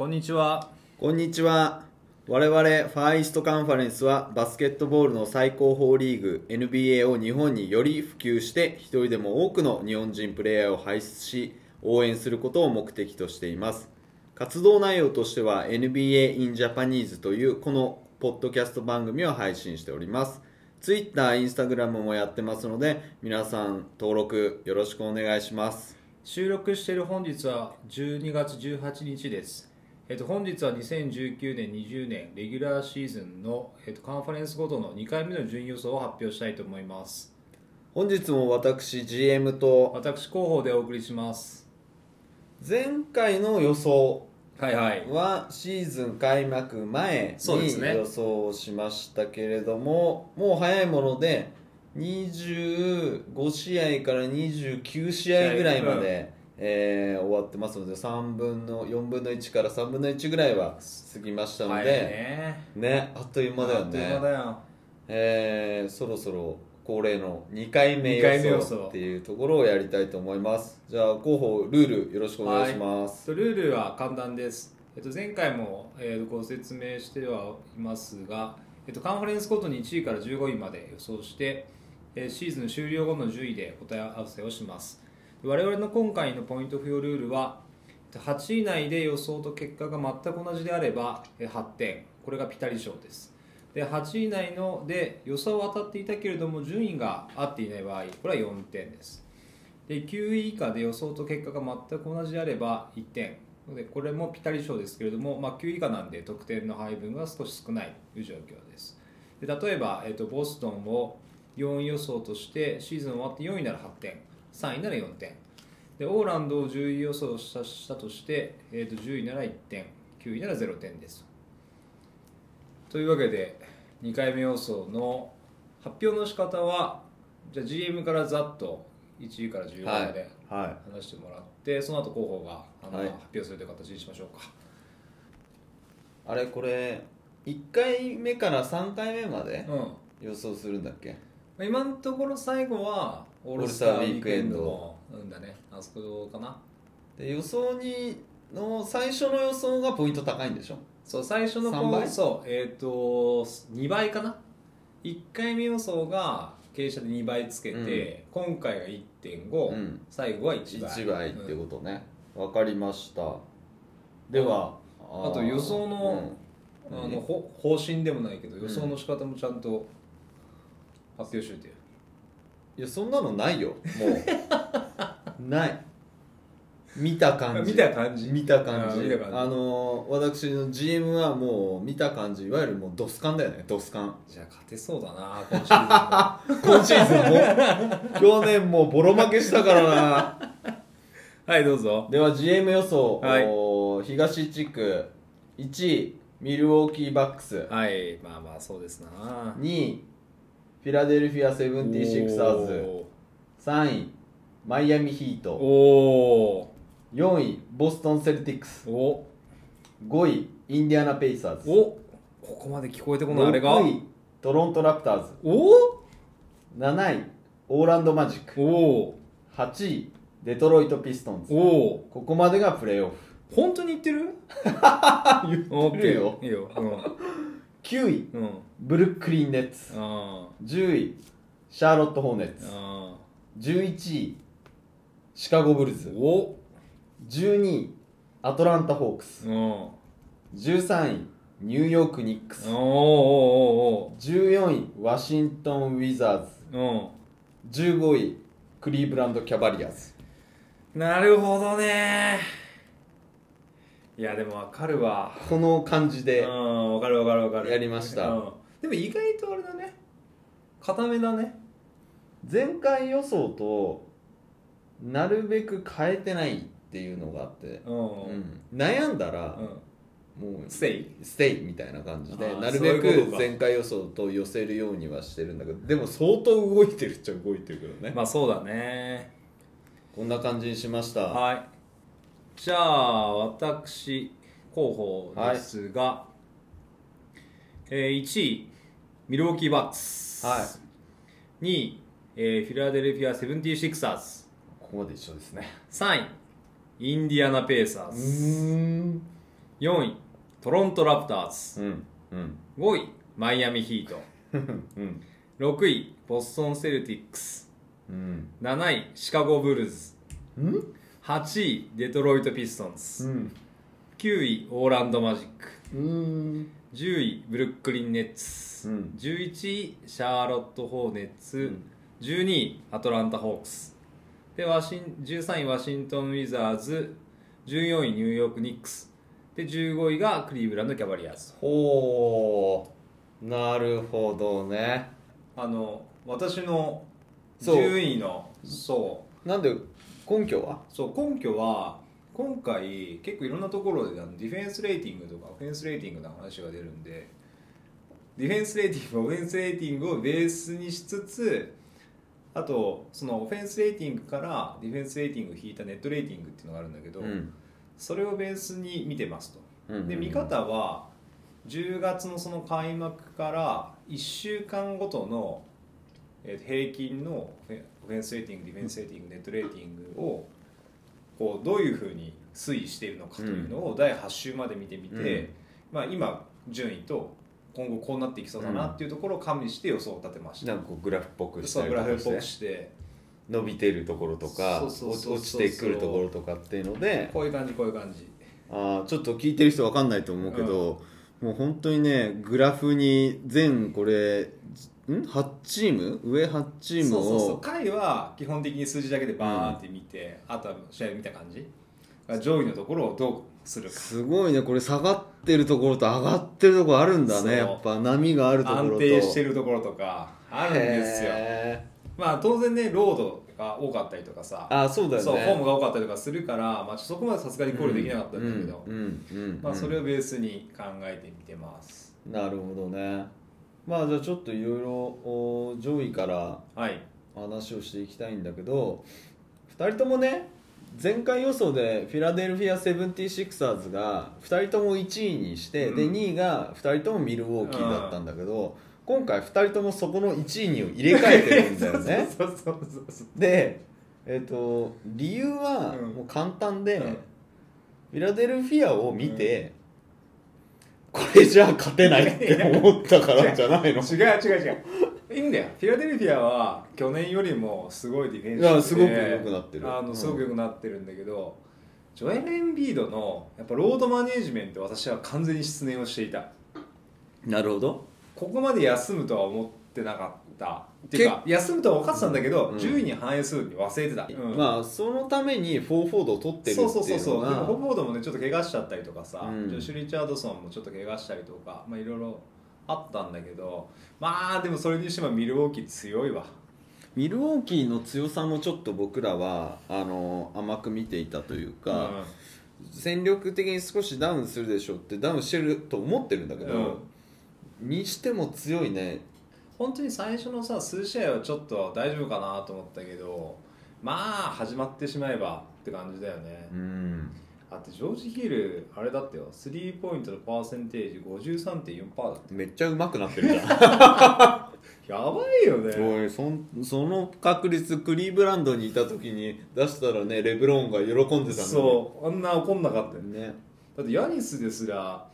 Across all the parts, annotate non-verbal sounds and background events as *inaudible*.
こんにちは。こんにちは。我々ファーイーストカンファレンスはバスケットボールの最高峰リーグ NBA を日本により普及して一人でも多くの日本人プレイヤーを輩出し応援することを目的としています。活動内容としては NBA in Japanese というこのポッドキャスト番組を配信しております。Twitter、Instagram もやってますので皆さん登録よろしくお願いします。収録している本日は12月18日です。えっと、本日は2019年、20年レギュラーシーズンの、えっと、カンファレンスごとの2回目の順位予想を発表したいと思います。本日も私 GM と私、広報でお送りします。前回の予想はいはい。はシーズン開幕前に予想しましたけれども、もう早いもので25試合から29試合ぐらいまで、えー終わってますので3分の4分の1から3分の1ぐらいは過ぎましたのはいで、ね。ねあっという間だよね。間だよ。えーそろそろ恒例の2回目二回目予想。っていうところをやりたいと思います。じゃあ候補ルールよろしくお願いします、ルールは簡単です、えっと、前回も、えーご説明してはいますが、えっと、カンファレンスごとに1位から15位まで予想して、えーシーズン終了後の10位で答え合わせをします我々の今回のポイント付与ルールは8位以内で予想と結果が全く同じであれば8点これがピタリ賞です。で8位以内ので予想は当たっていたけれども順位が合っていない場合これは4点です。で9位以下で予想と結果が全く同じであれば1点。でこれもピタリ賞ですけれども、まあ、9位以下なんで得点の配分が少し少ないという状況です。で例えば、えっとボストンを4位予想としてシーズン終わって4位なら8点3位なら4点。でオーランドを10位予想したしたとして、えっと10位なら1点9位なら0点です。というわけで2回目予想の発表の仕方はじゃあ GM からざっと1位から10位までは話してもらって、その後候補があの、はい。発表するという形にしましょうか。いあれこれ1回目から3回目までうん。予想するんだっけ？今のところ最後はオールスターウィークエンド。のうんだね。あそこかな。で予想にの最初の予想がポイント高いんでしょ？そう最初の三倍？そうえっ、と2倍かな。1回目予想が傾斜で2倍つけて、今回が1.5、うん。最後は1倍。1倍ってうんことね。わ、かりました。ではあと予想のうん。あのほ方針でもないけど予想の仕方もちゃんと発表しといてよ、いやそんなのないよ。もう。*laughs* ない。見た感じ。見た感じ。見た感じ。あの私の GM はもう見た感じ。いわゆるもうドスカンだよね。ドスカン。じゃあ勝てそうだな今シーズンも *laughs* 今シーズンも。去年もボロ負けしたからな。*laughs* はいどうぞ。では GM 予想、はい。お東地区。1位ミルウォーキーバックス。はいまあまあそうですな。2位フィラデルフィア・セブンティシクサー。ズ3位マイアミヒー。おトお4位ボストン・セルティックスーお。5位インディアナ・ペイサーズお。ここまで聞こえてこないあれが。6位トロント・ラプターズお。7位オーランド・マジックお。8位デトロイト・ピストンズここまでがプレーオフ。本当に言ってる？*laughs* 言オッケーよいいよ。うん9位うん。ブルックリン・ネッツ。あ10位シャーロット・ホーネッーツ。あ11位シカゴ・ブルズ。ーお12位アトランタ・ホークス。うん。お13位ニューヨーク・ニックス。おお14位ワシントン・ウィザーズ。おおお15位クリーブランド・キャバリアーズ。うんなるほどねいやでもわかるわ。この感じうでんわかるわかるわかる。やりました。うん。でも意外とあれだね。固めだね。前回予想となるべく変えてないっていうのがあって、うん。うん。悩んだらうん。もうステイステイみたいな感じでなるべそういうことか。く前回予想と寄せるようにはしてるんだけどでも相当動いてるっちゃ動いてるけどね、まあそうだね。こんな感じにしました。はいじゃあ私候補ですが、えー1位ミルウォーキーバックス、はい。2位、えーフィラデルフィア・セブンティシクサーズここまで一緒ですね。3位インディアナ・ペーサーズ、ん。4位トロントラプターズうんうん。5位マイアミヒートうん。6位ボストンセルティックスうん。7位シカゴブルズうん？8位デトロイトピストンズ。うん。9位オーランドマジック。うん。10位ブルックリンネッツ、うん。11位シャーロット・ホーネッツ、うん。12位アトランタ・ホークス。でワシン13位ワシントン・ウィザーズ。14位ニューヨーク・ニックス。で15位がクリーブランド・キャバリアーズ。ほうなるほどね。あの私のそう。順位のそう。なんで根拠は？そう根拠は今回結構いろんなところであのディフェンスレーティングとかオフェンスレーティングの話が出るんでディフェンスレーティングオフェンスレーティングをベースにしつつあとそのオフェンスレーティングからディフェンスレーティングを引いたネットレーティングっていうのがあるんだけど、うん。それをベースに見てますと。うんで見方は10月のその開幕から1週間ごとのえー平均のオフェンスレーティングディフェンスレーティングネットレーティングをこうどういうふうに推移しているのかというのを第8週まで見てみて、まあ、今順位と今後こうなっていきそうだなっていうところを加味して予想を立てました、なんかこうグラフっぽくして。グラフっぽくして。伸びてるところとか落ちてくるところとかっていうので。こういう感じこういう感じ。あーちょっと聞いてる人わかんないと思うけど、もう本当にねグラフに全これん？8チーム？上8チームをそうそうそう。回は基本的に数字だけでバーって見て、あとは試合見た感じ？上位のところをどうするか。すごいね。これ下がってるところと上がってるところあるんだね。やっぱ波があるところと。安定してるところとかあるんですよ。へまあ当然ねロードが多かったりとかさーあそうだよね。そうフォームが多かったりとかするから、まあ、そこまでさすがに考慮できなかったんだけど、うんうんうんまあ、それをベースに考えてみてます、なるほどね。まあじゃあちょっといろいろお上位からはい。話をしていきたいんだけど2人ともね前回予想でフィラデルフィア・セブンティシクサーズが2人とも1位にして、うん。で2位が2人ともミルウォーキーだったんだけど、今回2人ともそこの1位にを入れ替えてるんだよね。*laughs* そうそうそうそうでえっ、と理由はうん。もう簡単で、うん。フィラデルフィアを見て、これじゃあ勝てないって思ったからじゃないの？*laughs* 違う違う違う。いいんだよ。フィラデルフィアは去年よりもすごいディフェンスいやすごく良くなってる。あうん。のすごく良くなってるんだけど、ジョエル・エンビードのやっぱロードマネージメント私は完全に失念をしていた。なるほどここまで休むとは思ってなかった。っていうか休むとは分かってたんだけど、うん。順位に反映するに忘れてた、うん。まあそのためにフォーフォードを取ってるっていうそうそうそうそう。でもホのがフォードもねちょっと怪我しちゃったりとかさ、うん。ジョシュ・リチャードソンもちょっと怪我したりとかまあいろいろあったんだけどまあでもそれにしてもミルウォーキー強いわ。ミルウォーキーの強さもちょっと僕らはあの甘く見ていたというか、戦力的に少しダウンするでしょうってダウンしてると思ってるんだけど、うんにしても強いね。本当に最初のさ数試合はちょっと大丈夫かなと思ったけどまあ始まってしまえばって感じだよね、うん。あってジョージ・ヒルあれだったよ。スリーポイントのパーセンテージ53.4%だっめっちゃ上手くなってるじゃん。た *laughs* やばいよね。おいそんその確率クリーブランドにいた時に出したらねレブロンが喜んでたんだそうあんな怒んなかったよね。ね。だってヤニスですら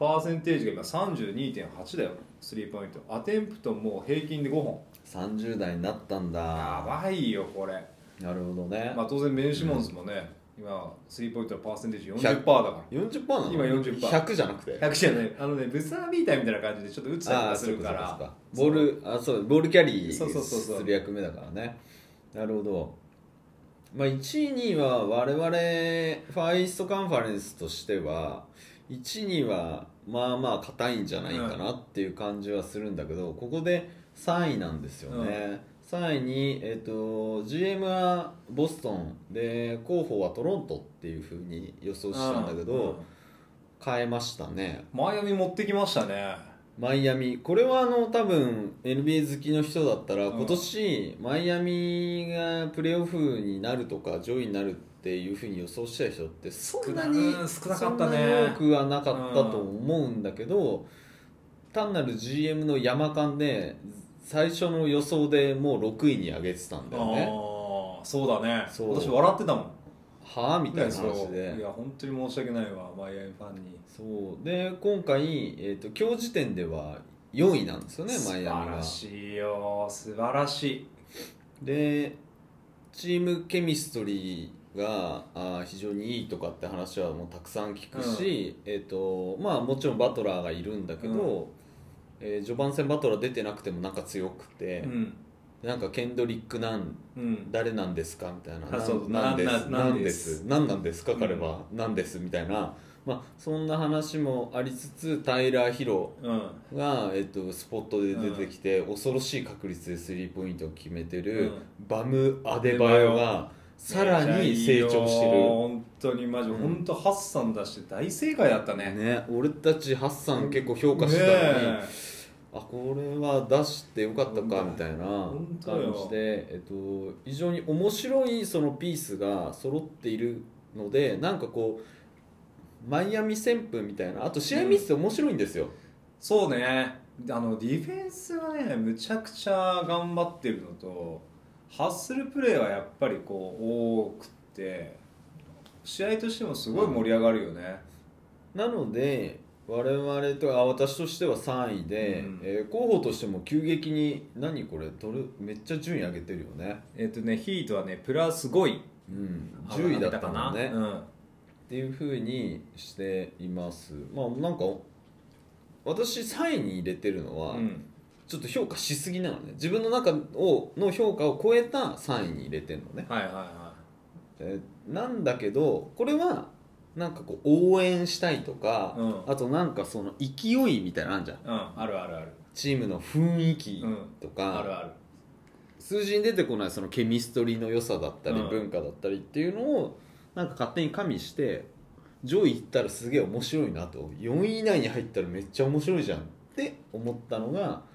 パーセンテージが今32.8だよ。スリーポイント。アテンプトも平均で5本。30代になったんだ。やばいよこれ。なるほどね、まあ当然ベン・シモンズもね、今スリーポイントのパーセンテージ40%だか40%なの？今40% 100じゃなくて？ら100じゃない。あのねブザービーターみたいな感じでちょっと打つたするかあらボールあそうボールキャリーそうそうそうそう。する役目だからね。なるほど。まあ1位2位は我々ファーイーストカンファレンスとしては1、2はまあまあ硬いんじゃないかなっていう感じはするんだけど、ここで3位なんですよね、3位に、えっと GM はボストンで候補はトロントっていうふうに予想したんだけど、うん。うん変えましたね。マイアミ持ってきましたね。マイアミ。これはあの多分 NBA 好きの人だったら、うん。今年マイアミがプレーオフになるとか上位になるっていうふうに予想した人って少なにうん少なかったね。多くはなかったと思うんだけど、単なる GM の山間で最初の予想でもう6位に上げてたんだよね。ああそうだね。そう。私笑ってたもん。はあみたいな話で。いや本当に申し訳ないわマイアミファンに。そう。で今回、えー、と今日時点では4位なんですよねマ素晴イアミがらしいよ。素晴らしい。でチームケミストリーがあー非常にいいとかって話はもうたくさん聞くし、えーとまあ、もちろんバトラーがいるんだけど、えー序盤戦バトラー出てなくてもなんか強くてう、ん。なんかケンドリックなんうん。誰なんですかみたいなあそうなんですなななんでです。すなんなんですか彼は、なんですみたいな、まあ、そんな話もありつつタイラー・ヒロうん。が、えっと、スポットで出てきて、恐ろしい確率でスリーポイントを決めてる、うん。バム・アデバヨがさらに成長してる。本当にマジ、うん。本当ハッサン出して大正解だったね。ね、俺たちハッサン結構評価してたのに、ねあこれは出してよかったかみたいな感じで、えっと、非常に面白いそのピースが揃っているのでなんかこうマイアミ旋風みたいなあと試合見てて面白いんですよ、そうね。あのディフェンスがねむちゃくちゃ頑張ってるのと発するプレーはやっぱりこう多くて試合としてもすごい盛り上がるよね、なので我々とあ私としては3位で、うん。えー候補としても急激に何これどれめっちゃ順位上げてるよね、えっ、とねヒートはねプラス5位うん、10位だったもんね、うんっていうふうにしていますまあな。んか私3位に入れてるのは、うんちょっと評価しすぎなのね。自分の中をの評価を超えた3位に入れてるのね、はいはいはえーなんだけどこれはなんかこう応援したいとか、うん。あとなんかその勢いみたいなのあるじゃん。いうんあるあるある。チームの雰囲気とか、あるある。数字に出てこないそのケミストリーの良さだったり、うん。文化だったりっていうのをなんか勝手に加味して上位行ったらすげえ面白いなと。4位以内に入ったらめっちゃ面白いじゃんって思ったのが、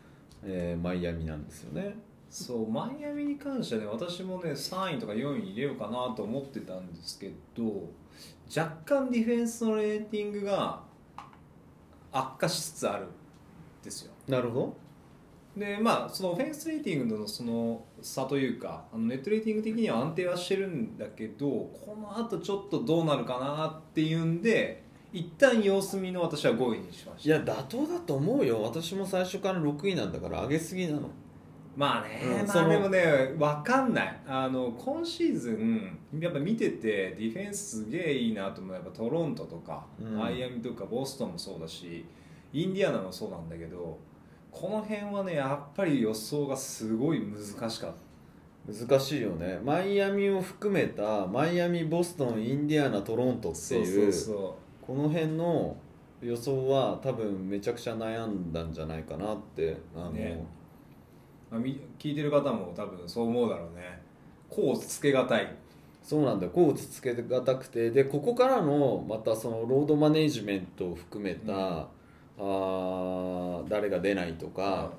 えーマイアミなんですよね。そうマイアミに関してはね私もね3位とか4位に入れようかなと思ってたんですけど若干ディフェンスのレーティングが悪化しつつあるんですよ。なるほでまあそのオフェンスレーティングのその差というかあのネットレーティング的には安定はしてるんだけどこのあとちょっとどうなるかなっていうんで一旦様子見の私は5位にしました。いや妥当だと思うよ。私も最初から6位なんだから上げすぎなの。まあね、うんまあでもね分かんない。あの今シーズンやっぱ見ててディフェンスすげえいいなと思う。やっぱトロントとか、うん。マイアミとかボストンもそうだしインディアナもそうなんだけどこの辺はねやっぱり予想がすごい難しかった。難しいよね。マイアミを含めたマイアミボストンインディアナトロントってそういうそうそこの辺の予想は多分めちゃくちゃ悩んだんじゃないかなってあの、ね。う、まあ、み聞いてる方も多分そう思うだろうね。こうつけがたい。そうなんだよ。こうつつけがたくて。でここからのまたそのロードマネジメントを含めた、うん。あー誰が出ないとか、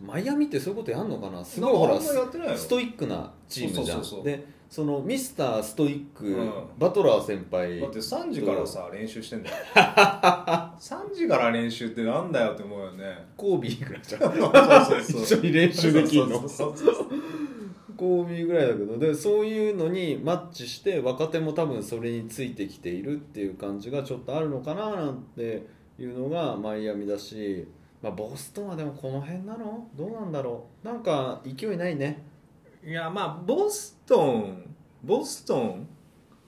マイアミってそういうことやんのかな？すごいほらストイックなチームじゃん。そうそうそうそう。でそのミスターストイック、うん。バトラー先輩だって3時からさ練習してんだよ。3時から練習ってなんだよって思うよね。コービーぐらいじゃん。*laughs* そうそうそう一緒に練習できるの？コービーぐらいだけどでそういうのにマッチして若手も多分それについてきているっていう感じがちょっとあるのかななんていうのがマイアミだし、まあ、ボストンはでもこの辺なの？どうなんだろう？なんか勢いないねいやまあボストンボストン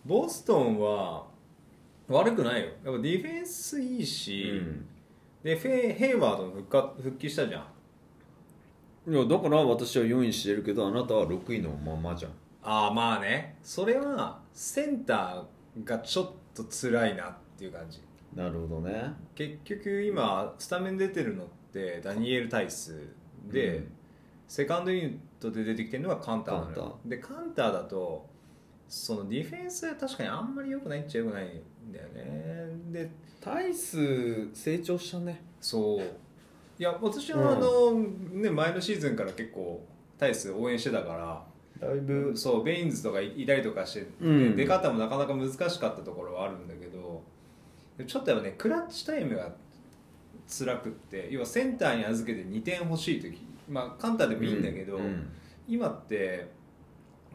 ボストンは悪くないよ。やっぱディフェンスいいし、でフェイヘイワードも復活復帰したじゃん。いやだから私は4位してるけどあなたは6位のままじゃん。ああまあね。それはセンターがちょっと辛いなっていう感じ。なるほどね。結局今スタメン出てるのってダニエル・タイスで、うん。セカンドユニットで出てきてるのがカンターなのでカンターだとそのディフェンスは確かにあんまり良くないっちゃ良くないんだよね。でタイス成長したね。そう。いや私はあの、ね、前のシーズンから結構タイス応援してたからだいぶ。そうベインズとかいいたりとかして、うん。出方もなかなか難しかったところはあるんだけどでちょっとやっぱねクラッチタイムが辛くって要はセンターに預けて2点欲しい時まあカンターでもいいんだけど、うん今って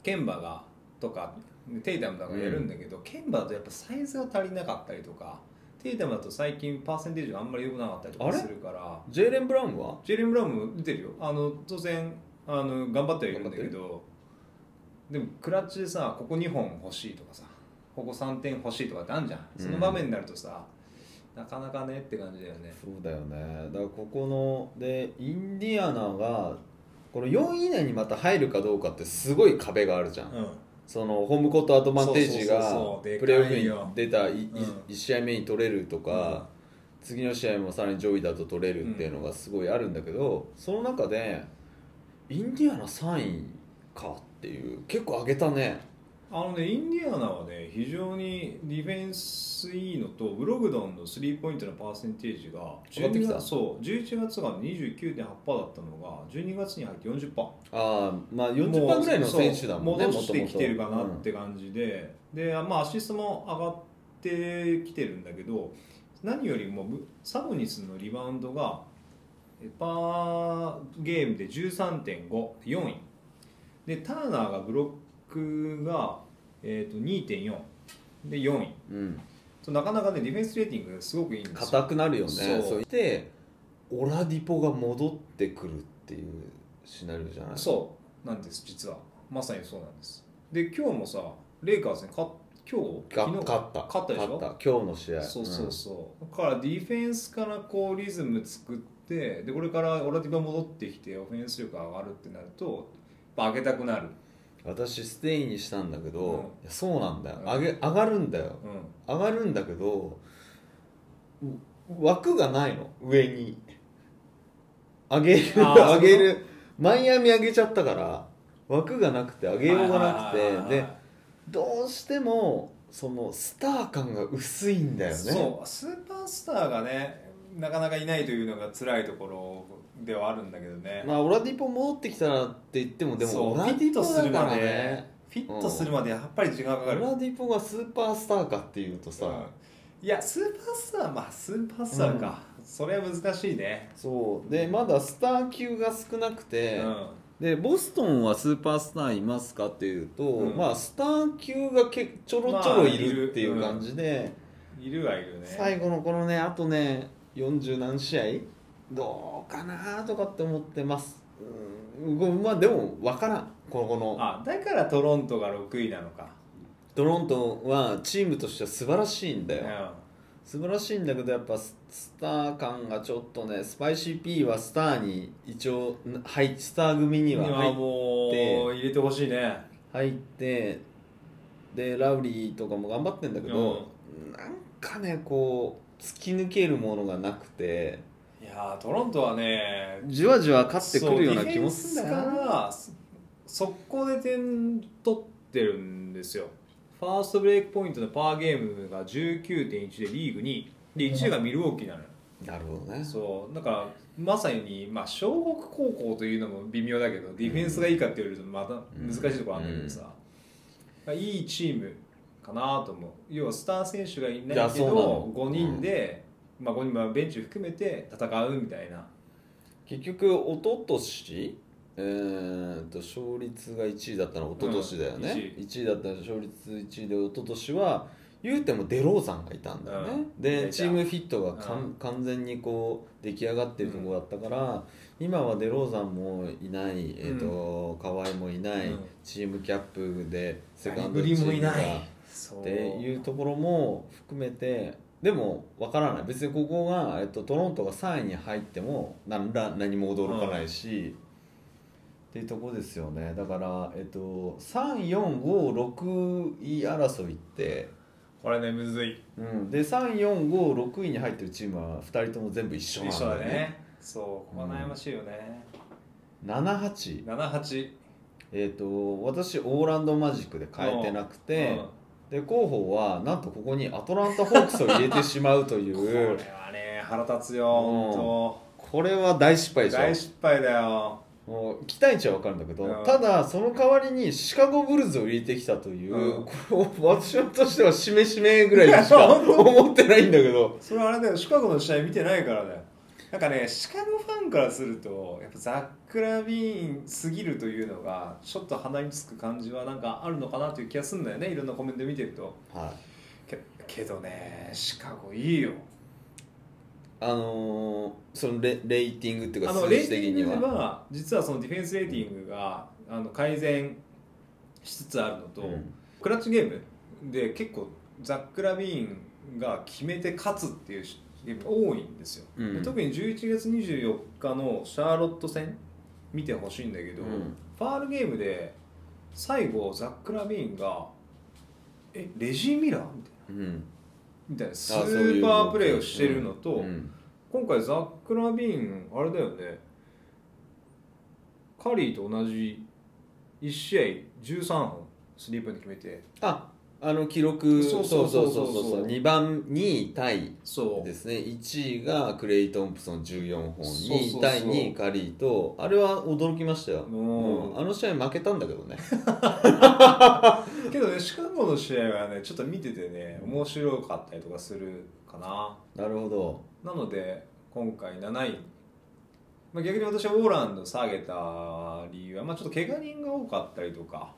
ケンバがとかでテイタムとかやるんだけど、ケンバだとやっぱサイズが足りなかったりとかテイタムだと最近パーセンテージがあんまり良くなかったりとかするからジェイレン・ブラウンは？ジェレン・ブラウンも出てるよ。あの当然あの頑張ってはいるんだけどでもクラッチでさここ2本欲しいとかさここ3点欲しいとかってあるじゃん。その場面になるとさ、なかなかねって感じだよね。そうだよね。だからここのでインディアナがこの4位以内にまた入るかどうかってすごい壁があるじゃん、うん。そのホームコートアドバンテージがプレーオフに出たん。1試合目に取れるとか、次の試合もさらに上位だと取れるっていうのがすごいあるんだけど、その中でインディアナ3位かっていう結構上げたねあのねインディアナはね非常にディフェンスいいのとブログドンのスリーポイントのパーセンテージが上がってきた？12月そう11月が29.8%だったのが12月に入って40%ああまあ40%ぐらいの選手だもんね戻してきてるかなって感じで、でまあアシストも上がってきてるんだけど何よりもブサボニスのリバウンドがえパーゲームで13.54位。でターナーがブロックが、えー、と2.4で4位。うん、なかなかねディフェンスレーティングがすごくいいんですよ。硬くなるよね。そう。そうしてオラディポが戻ってくるっていうシナリオじゃない？そう。なんです実は。まさにそうなんです。で今日もさレイカーズに勝っ今日？が昨日？勝った。勝ったでしょ？勝った。今日の試合。そうそうそう、だからディフェンスからこうリズム作ってでこれからオラディバ戻ってきてオフェンス力が上がるってなると上げたくなる、うん私ステイにしたんだけど、うん。そうなんだよ、うん。上げ上がるんだよ。うん、上がるんだけど枠がないの。上に。上げる上げる。マイアミ上げちゃったから枠がなくて上げようがなくて。でどうしてもそのスター感が薄いんだよね。そう。スーパースターがねなかなかいないというのが辛いところではあるんだけどね、まあオラディポ戻ってきたらって言ってもでもオラディポだからね。フィットするまでやっぱり時間かオかる、ラディポがスーパースターかっていうとさ、うん。いやスーパースターまあスーパースターか、それは難しいね。そう。でまだスター級が少なくて、うん。でボストンはスーパースターいますかっていうと、うん。まあスター級がけちょろちょろいるっていう感じで、いるはいるね。最後のこのねあとね40何試合どうかなとかって思ってます。うん。ごまあでも分からん。このこの。あだからトロントが6位なのか。トロントはチームとしては素晴らしいんだよ、う素晴らしいんだけどやっぱススター感がちょっとねスパイシー P はスターに一応はいスター組には入っもう入れてほしいね。入ってでラウリーとかも頑張ってんだけど、なんかねこう突き抜けるものがなくていやートロントはねじわじわ勝ってくるような気もするんだよな。速攻で点取ってるんですよ。ファーストブレイクポイントのパワーゲームが19.1でリーグ2位で1位がミルウォーキーなのよ。なるほどね。そうだからまさに、まあ、湘北高校というのも微妙だけどディフェンスがいいかって言われるとまた難しいところあるんだけどさ、いいチームかなと思う。要はスター選手がいないけど5人で、まあ、5人まあベンチ含めて戦うみたいな。結局一昨年えー、と勝率が1位だったのは一昨年だよね、うん1位。だったら勝率1位で一昨年は言うてもデローザンがいたんだよね、うん。でチームフィットがかん、うん。完全にこう出来上がってるところだったから、今はデローザンもいない、えーと河合もいない、うん。チームキャップでセカンドチームが。もいない。そっていうところも含めてでもわからない。別にここが、えっと、トロントが3位に入っても何ら何も驚かないし、っていうところですよね。だから、えっと、3456位争いって、これねむずい。うん、で3456位に入ってるチームは2人とも全部一緒なんだだよね。ね。そうここは悩ましいよね、78 78えっと私オーランドマジックで変えてなくて、で広報はなんとここにアトランタ・ホークスを入れてしまうという。んこれうはね腹立つよ本これは大失敗でしょ当大失敗だよ。もう期待値は分かるんだけど、うん。ただその代わりにシカゴブルズを入れてきたという、うん。これ私としてはしめしめぐらいしか思ってないんだけど。それはあれだよシカゴの試合見てないからだよなんかねシカゴファンからするとやっぱザック・ラビーンすぎるというのがちょっと鼻につく感じはなんかあるのかなという気がするんだよねいろんなコメント見てると。はい。けけどねシカゴいいよ。あのーそのレレーティングっていうあか数のレーティン字的にはグでは実はそのディフェンスレーティングがあの改善しつつあるのと、うん。クラッチゲームで結構ザック・ラビーンが決めて勝つっていう多いんですよ、うん。で特に11月24日のシャーロット戦見てほしいんだけど、うん。ファールゲームで最後ザック・ラビーンが「えレジー・ミラー?」みたいな。うん。みたいなスーパープレーをしてるのと、うん。今回ザック・ラビーンあれだよね。カリーと同じ1試合13本スリーポイント決めてああの記録そそううそそそそううそううそう。う2番2位タイそうですね。1位がクレイ・トンプソン14本。そうそうそう。2位タイにカリーとあれは驚きましたよ、もううん。あの試合負けたんだけどね。けどねシカゴの試合はねちょっと見ててね面白かったりとかするかな。なるほど。なので今回7位、まあ、逆に私はオーランド下げた理由は、まあ、ちょっと怪我人が多かったりとか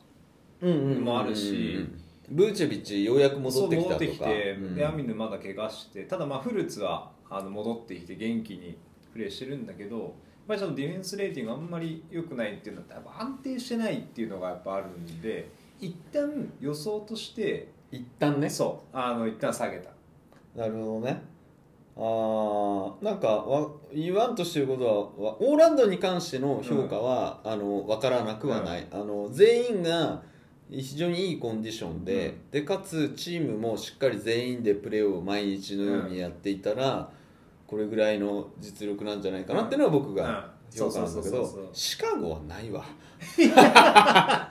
うんうんうんうん。もあるしブーチェビッチようやく戻ってきたとか。そう戻ってきて、うん。でアミヌまだ怪我してただまあフルーツはあの戻ってきて元気にプレーしてるんだけどやっぱりそのディフェンスレーティングがあんまり良くないっていうのは安定してないっていうのがやっぱあるんで一旦予想として一旦ね。そうあの一旦下げた。なるほどね。あーなんかわ言わんとしてることはわオーランドに関しての評価は、あの分からなくはない、あの全員が非常にいいコンディションで、でかつチームもしっかり全員でプレーを毎日のようにやっていたら、これぐらいの実力なんじゃないかなっていうのは僕がうん。評価なんだけどシカゴはないわ。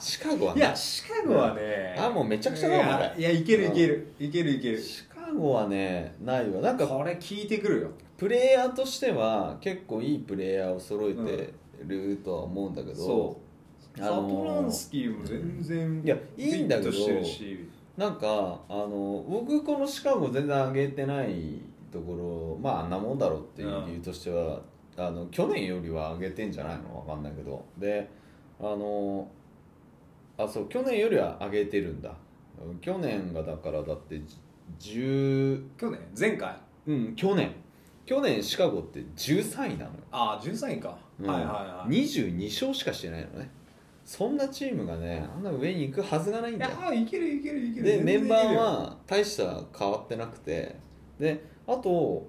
シカゴはない。いやシカゴはね、あもうめちゃくちゃだいやいやいけるいける。いけるいける。シカゴはねないわ。なんかこれ聞いてくるよ。プレイヤーとしては結構いいプレイヤーを揃えてるとは思うんだけど、そう。サあのーポランスキーも全然いやいいんだけどなんかあの僕このシカゴ全然上げてないところまああんなもんだろうっていう理由としては、あの去年よりは上げてんじゃないの？わかんないけど。であのあそう去年よりは上げてるんだ。去年がだからだって10去年？前回？うん去年。去年シカゴって13位なのよ。ああ13位か、うん。はいはいはい。22勝しかしてないのねそんなチームがねあんな上に行くはずがないんいだよ。やいけるいけるいける。でメンバーは大した変わってなくて。であと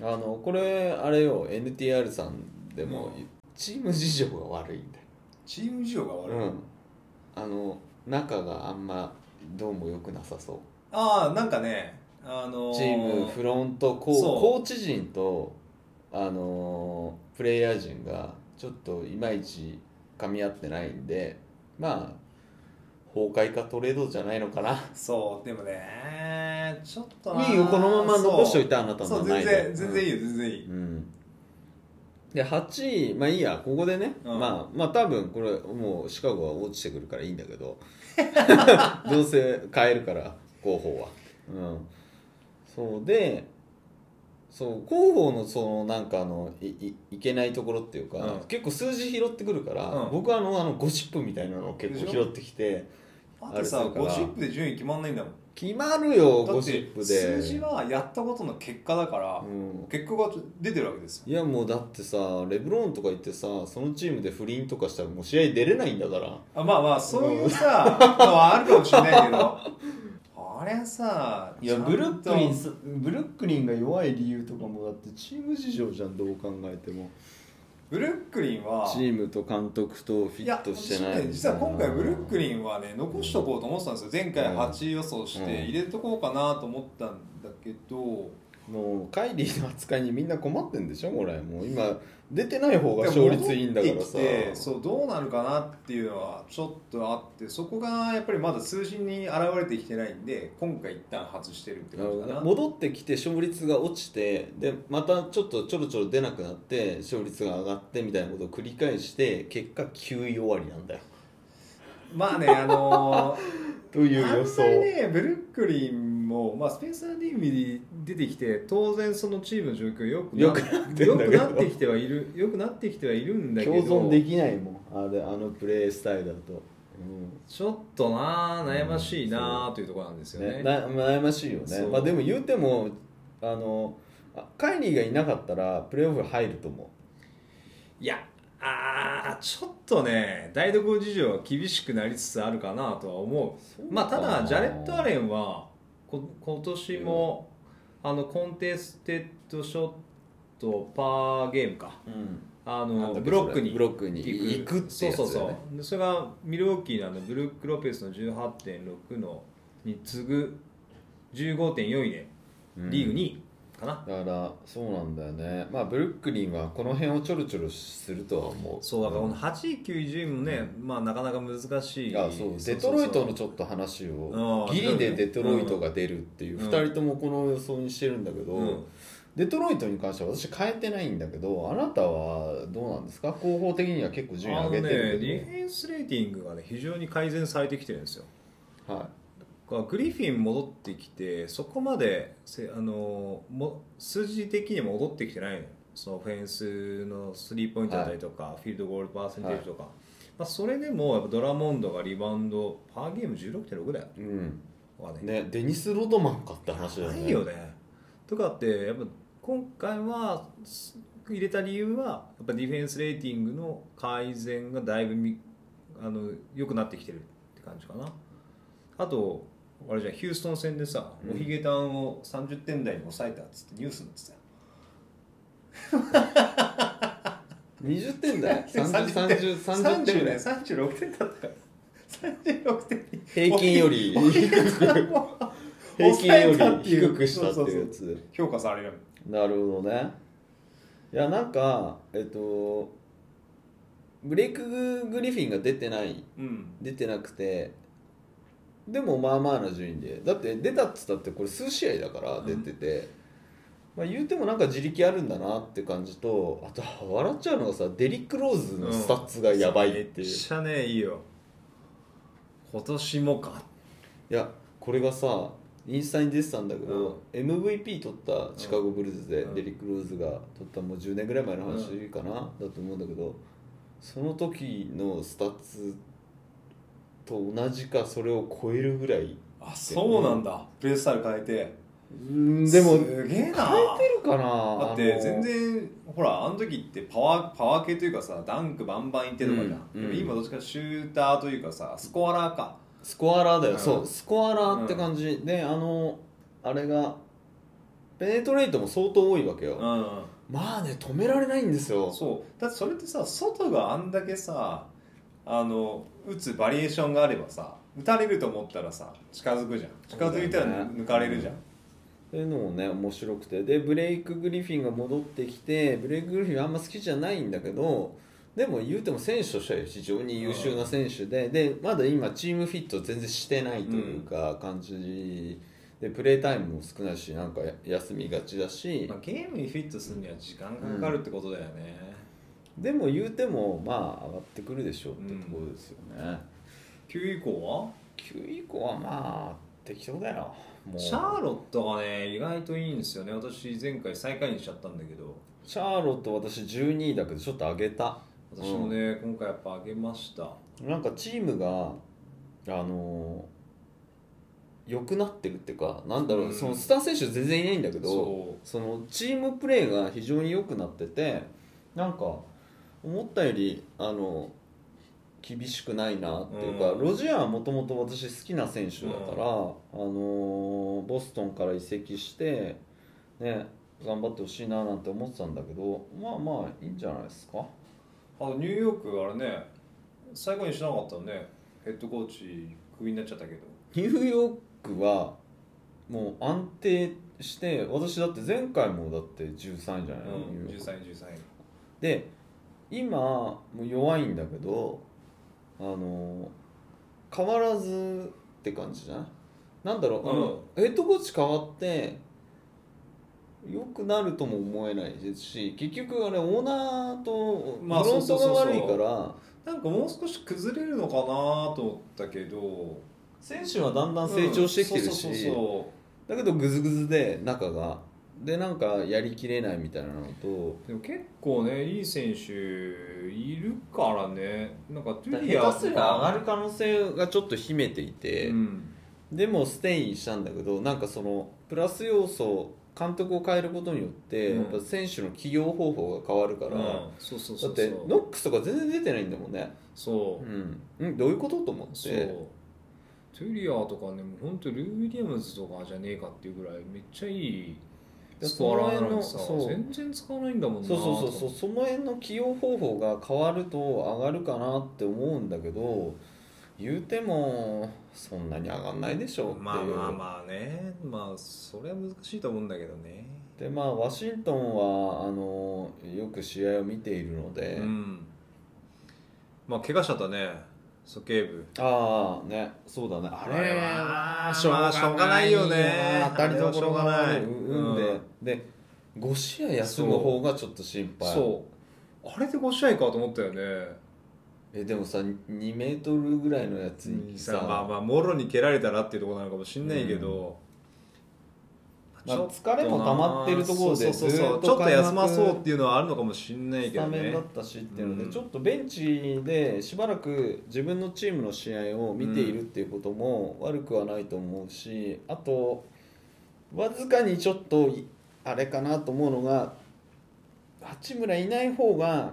あのこれあれよ NTR さんでも、うん。チーム事情が悪いんだよ、チーム事情が悪い、うん、あの仲があんまどうも良くなさそう。ああなんかねあのー、チームフロントココーチ陣と、あのープレイヤー陣がちょっといまいち噛み合ってないんでまあ崩壊かトレードじゃないのかな。そうでもねちょっとないいよこのまま残しといてあなたの名前で。全然全然いいよ全然いい、うん。で8位まあいいやここでね、うん。まあまあ多分これもうシカゴは落ちてくるからいいんだけど。*laughs* どうせ変えるから広報は。うん。そうでそう広報のそのなんかあのいいいけないところっていうか、うん。結構数字拾ってくるから、うん。僕はあのあのゴシップみたいなのを結構でしょ？拾ってきてだってさあれするから。ゴシップで順位決まんないんだもん。決まるよだっゴシップで。て数字はやったことの結果だから、うん。結果が出てるわけですよ。いやもうだってさレブロンとか言ってさそのチームで不倫とかしたらもう試合出れないんだから。あまあまあそういうさのはあるかもしれないけど *laughs* あれさいやブルックリンすブルックリンが弱い理由とかもだってチーム事情じゃんどう考えても。ブルックリンはチームと監督とフィットしてない実は今回ブルックリンはね残しとこうと思ってたんですよ。前回うん。8位予想してうん入れとこうかなと思ったんだけど、もうカイリーの扱いにみんな困ってんでしょこれもう今出てない方が勝率いいんだからさ。戻ってきてそうどうなるかなっていうのはちょっとあってそこがやっぱりまだ数字に現れてきてないんで今回一旦外してるって感じかな。戻ってきて勝率が落ちてでまたちょっとちょろちょろ出なくなって勝率が上がってみたいなことを繰り返して結果9位終わりなんだよ。まあねあの *laughs* という予想。りねブルックリンも、まあ、スペンサー・ディンビ出てきて当然そのチームの状況よくよくなってきてはいるよくなってきてはいるんだけど。共存できないもんあれあのプレースタイルだと、ちょっとな悩ましいなというところなんですよね,、うんね、な悩ましいよね。まあでも言うてもあのあカイリーがいなかったらプレーオフ入ると思いやあーちょっとね台所事情は厳しくなりつつあるかなとは思う。まあただジャレット・アレンはこ今年も、あのコンテステッドショットパーゲームか。う、うん、あのブロックにブロックに。行くってやつね。そうそうそう。でそれがミルウォーキーのあのブルック・ロペスの18.6のに次ぐ15.4位でリーグ2位かな、だからそうなんだよね。まあブルックリンはこの辺をちょろちょろするとは思う。そうだからこの8位9位10位もね、まあなかなか難しい。いやそう。デトロイトのちょっと話をうんギリでデトロイトが出るっていううん。2人ともこの予想にしてるんだけど、うん。デトロイトに関しては私変えてないんだけどあなたはどうなんですか？広報的には結構順位上げてるディフェンスレーティングがね非常に改善されてきてるんですよ。けど、はグリフィン戻ってきてそこまでせあのも数字的に戻ってきてないの。そのオフェンスのスリーポイントだったりとか、フィールドゴールパーセンテージとか、まあ、それでもやっぱドラモンドがリバウンドパーゲーム16.6だよ。いうん。ね、デニス・ロドマンかって話だよね。ないよね。とかってやっぱ今回はす入れた理由はやっぱディフェンスレーティングの改善がだいぶみあの良くなってきてるって感じかな。あとあれじゃんヒューストン戦でさ、うん。おひげタンを30点台に抑えたっつってニュースになってたよ。20点台？30, 30, 30点ぐらい36点だったから。36点に。平均よりおひげタンを平均より低くしたっていう。やつ評価される。なるほどね。いやなんかえっとブレイク・グリフィンが出てない。うん。出てなくてでもまあまあな順位で。だって出たっつったってこれ数試合だから出てて、まあ、言うてもなんか自力あるんだなって感じとあと笑っちゃうのがさデリック・ローズのスタッツがやばいっていう、めっちゃねいいよ。今年もか。いやこれがさインスタに出てたんだけど、MVP 取ったシカゴブルズで、うん。デリック・ローズが取ったもう10年ぐらい前の話かな、だと思うんだけどその時のスタッツと同じかそれを超えるぐらい。あそうなんだ。プレースタイル変えて。うんでもすげえな。変えてるかな？だって全然ほらあの時ってパワーパワー系というかさダンクバンバンいってとかじゃん、うんうん。でも今どっちかシューターというかさスコアラーか。スコアラーだよ、うん。そうスコアラーって感じ、であのあれがペネトレートも相当多いわけよ、うん。まあね止められないんですよ。そう。だってそれってさ外があんだけさあの打つバリエーションがあればさ打たれると思ったらさ近づくじゃん。近づいたら抜かれるじゃん、そういうのもね面白くて。でブレイク・グリフィンが戻ってきてブレイク・グリフィンあんま好きじゃないんだけどでも言うても選手としては非常に優秀な選手ででまだ今チームフィット全然してないというか感じでプレータイムも少ないしなんか休みがちだし。まあ、ゲームにフィットするには時間がかかるってことだよね、でも言うてもまあ上がってくるでしょうってところですよね、9位以降は？9位以降はまあ適当だよ。もう。シャーロットがね意外といいんですよね。私前回最下位にしちゃったんだけど。シャーロット私12位だけどちょっと上げた。私もね、今回やっぱ上げました。なんかチームがあの良くなってるっていうかなんだろう、うん。そのスター選手全然いないんだけどそそのチームプレーが非常に良くなっててなんか思ったよりあの厳しくないなっていうか、うん。ロジアーはもともと私好きな選手だから、あのボストンから移籍して、ね、頑張ってほしいななんて思ってたんだけどまあまあいいんじゃないですか？あとニューヨークあれね最後にしなかったのねヘッドコーチクビになっちゃったけど。*laughs* ニューヨークはもう安定して私だって前回もだって13位じゃないの、うんニューヨーク。13位13位。で今もう弱いんだけどあの変わらずって感じじゃない？なんだろう、あのヘッドコーチ変わって良くなるとも思えないですし結局あれオーナーとフまあロントが悪いからなんかもう少し崩れるのかなと思ったけど選手はだんだん成長してきてるしだけどグズグズで中がでなんかやりきれないみたいなのと。でも結構ねいい選手いるからね。なんかトゥリア下手すりゃ上がる可能性がちょっと秘めていて、うん。でもステイしたんだけどなんかそのプラス要素監督を変えることによって、うん。やっぱ選手の起用方法が変わるから、うん。そうそうそうだってノックスとか全然出てないんだもんね。そう。うん、うん、どういうことと思って。トゥリアとかねもう本当ルー・ウィリアムズとかじゃねえかっていうぐらいめっちゃいいでスコアラーなのにさその辺のそう。全然使わないんだもんな。そうそうそうそう。とその辺の起用方法が変わると上がるかなって思うんだけど言うてもそんなに上がんないでしょうっていう。まあまあまあね。まあそれは難しいと思うんだけどね。でまあワシントンはあのよく試合を見ているので、うん。まあ怪我しちゃったね鼠径部。ああね。そうだね。あれははしょうがないよね。当たりどころがない。うんで、で5試合休む方がちょっと心配。そう。あれで5試合かと思ったよね。えでもさ2メートルぐらいのやつにさ、さまあまあもろに蹴られたらっていうところなのかもしんないけど、まあ疲れも溜まってるところでちょっと休まそうっていうのはあるのかもしんないけどね。スタメンだったしっていうので、うん。ちょっとベンチでしばらく自分のチームの試合を見ているっていうことも悪くはないと思うしあとわずかにちょっといあれかなと思うのが八村いない方が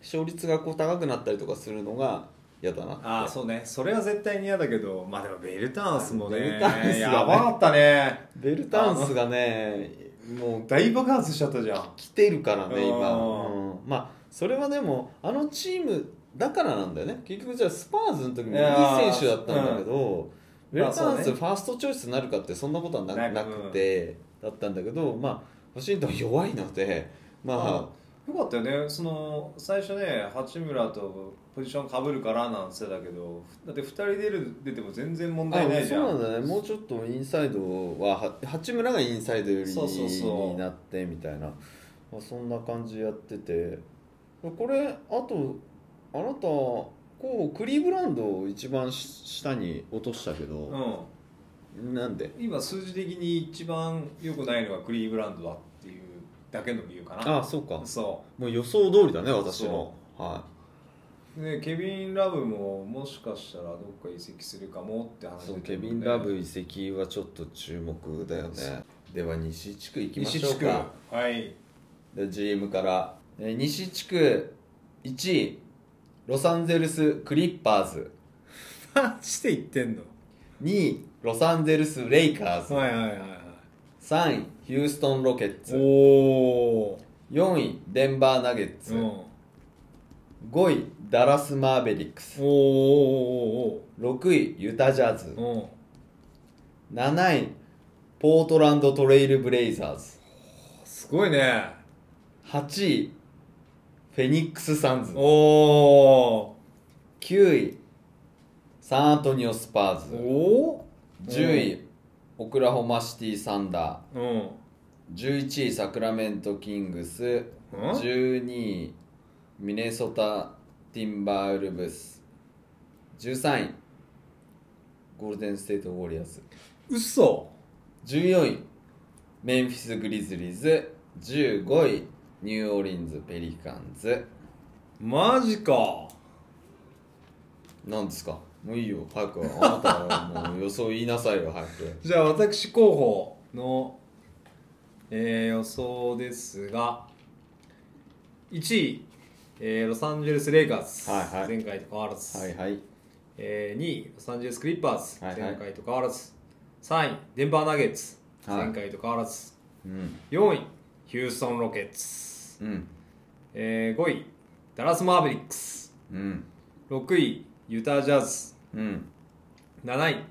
勝率がこう高くなったりとかするのが嫌だなって。ああそうね。それは絶対に嫌だけどまあでもベルタンスもねベルタンスがね。やばかったね。ベルタンスがねもう大爆発しちゃったじゃん。来てるからね今、うん。うん。まあそれはでもあのチームだからなんだよね。結局じゃあスパーズの時もいい選手だったんだけど、ベルタンス、ファーストチョイスになるかってそんなことはなななくて、だったんだけどまあワシントン弱いのでまあ、よかったよね。その最初ね八村とポジションかぶるからなんてたけどだって2人出る出ても全然問題ないじゃん。あそうなんだね。もうちょっとインサイドはは八村がインサイド寄りになってみたいな。まあ、そんな感じやってて。これあとあなたこうクリーブランドを一番し下に落としたけど、うん。なんで？今数字的に一番良くないのがクリーブランドだっていうだけの理由かな。ああそうか。そもう予想通りだね私のはうでケビン・ラブももしかしたらどっか移籍するかもってい話そうケビン・ラブ移籍はちょっと注目だよね。では西地区行きましょうか。はい。で GM から。えー西地区1位ロサンゼルス・クリッパーズ。*laughs* マジで言ってんの？2位ロサンゼルス・レイカーズ。はいはいはいはい。3位ヒューストン・ロケッツ。おお4位デンバー・ナゲッツ。うん。5位ダラス・マーベリックス。おーお6位ユタ・ジャズ。ーおーおーお7位ポートランド・トレイル・ブレイザーズ。ーすごいね。8位フェニックス・サンズ。おお9位サンアントニオ・スパーズ。お10位オクラホマシティ・サンダうん。ー11位サクラメント・キングス。うん。12位ミネソタ・ティンバーウルブス13位。ゴールデン・ステート・ウォリアーズ嘘14位。メンフィス・グリズリーズ15位。ニューオーリンズ・ペリカンズマジか。なんですか？もういいよ。早く。あなたはもう予想言いなさいよ。早く。*laughs* じゃあ私候補の、えー予想ですが1位、えーロサンゼルス・レイカーズ、はいはい。前回と変わらず、はいはい。えー2位ロサンゼルス・クリッパーズ、はいはい。前回と変わらず。3位デンバー・ナゲッツ、はい。前回と変わらず。うん。4位ヒューストン・ロケッツ、うん。えー5位ダラス・マーベリックス。うん。6位ユタ・ジャズ。うん。7位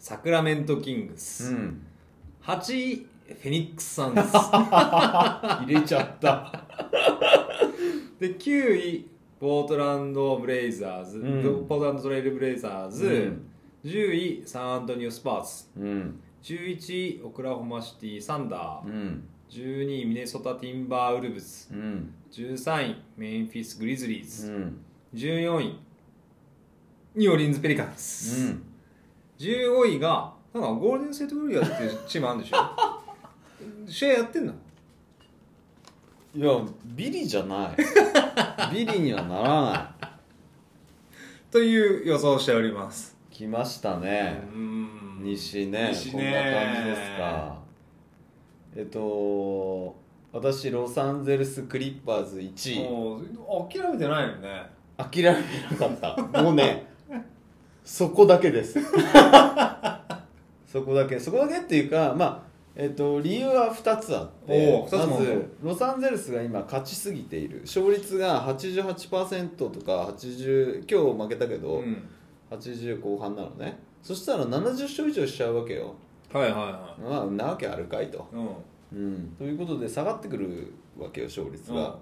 サクラメント・キングス、うん。8位フェニックス・サンズ。*laughs* 入れちゃったで9位ポートランド・ブレイザーズ、うん。ポートランド・トレイル・ブレイザーズ、うん。10位サンアントニオ・スパーズうん。11位オクラホマシティ・サンダー、うん。12位ミネソタ・ティンバー・ウルブズうん。13位メンフィス・グリズリーうズ、ん14位ニューオーリンズ・ペリカンズ、うん。15位がなんかゴールデンステートウォリアーズっていうチームあるんでしょ？*laughs* 試合やってんの？いやビリじゃない。*laughs* ビリにはならない。という予想をしております。来ましたね、うん。西ね。西ね。こんな感じですか。えっと私ロサンゼルス・クリッパーズ1位。もう諦めてないよね。諦めなかった。もうねそこだけです。*laughs* そこだけ。そこだけっていうかまあえっと理由は2つあってまずロサンゼルスが今勝ちすぎている。勝率が88%とか80今日負けたけど、うん。80後半なのね。そしたら70勝以上しちゃうわけよ。はいはいはまあなわけあるかいと、いうん。うん、ということで下がってくるわけよ勝率が、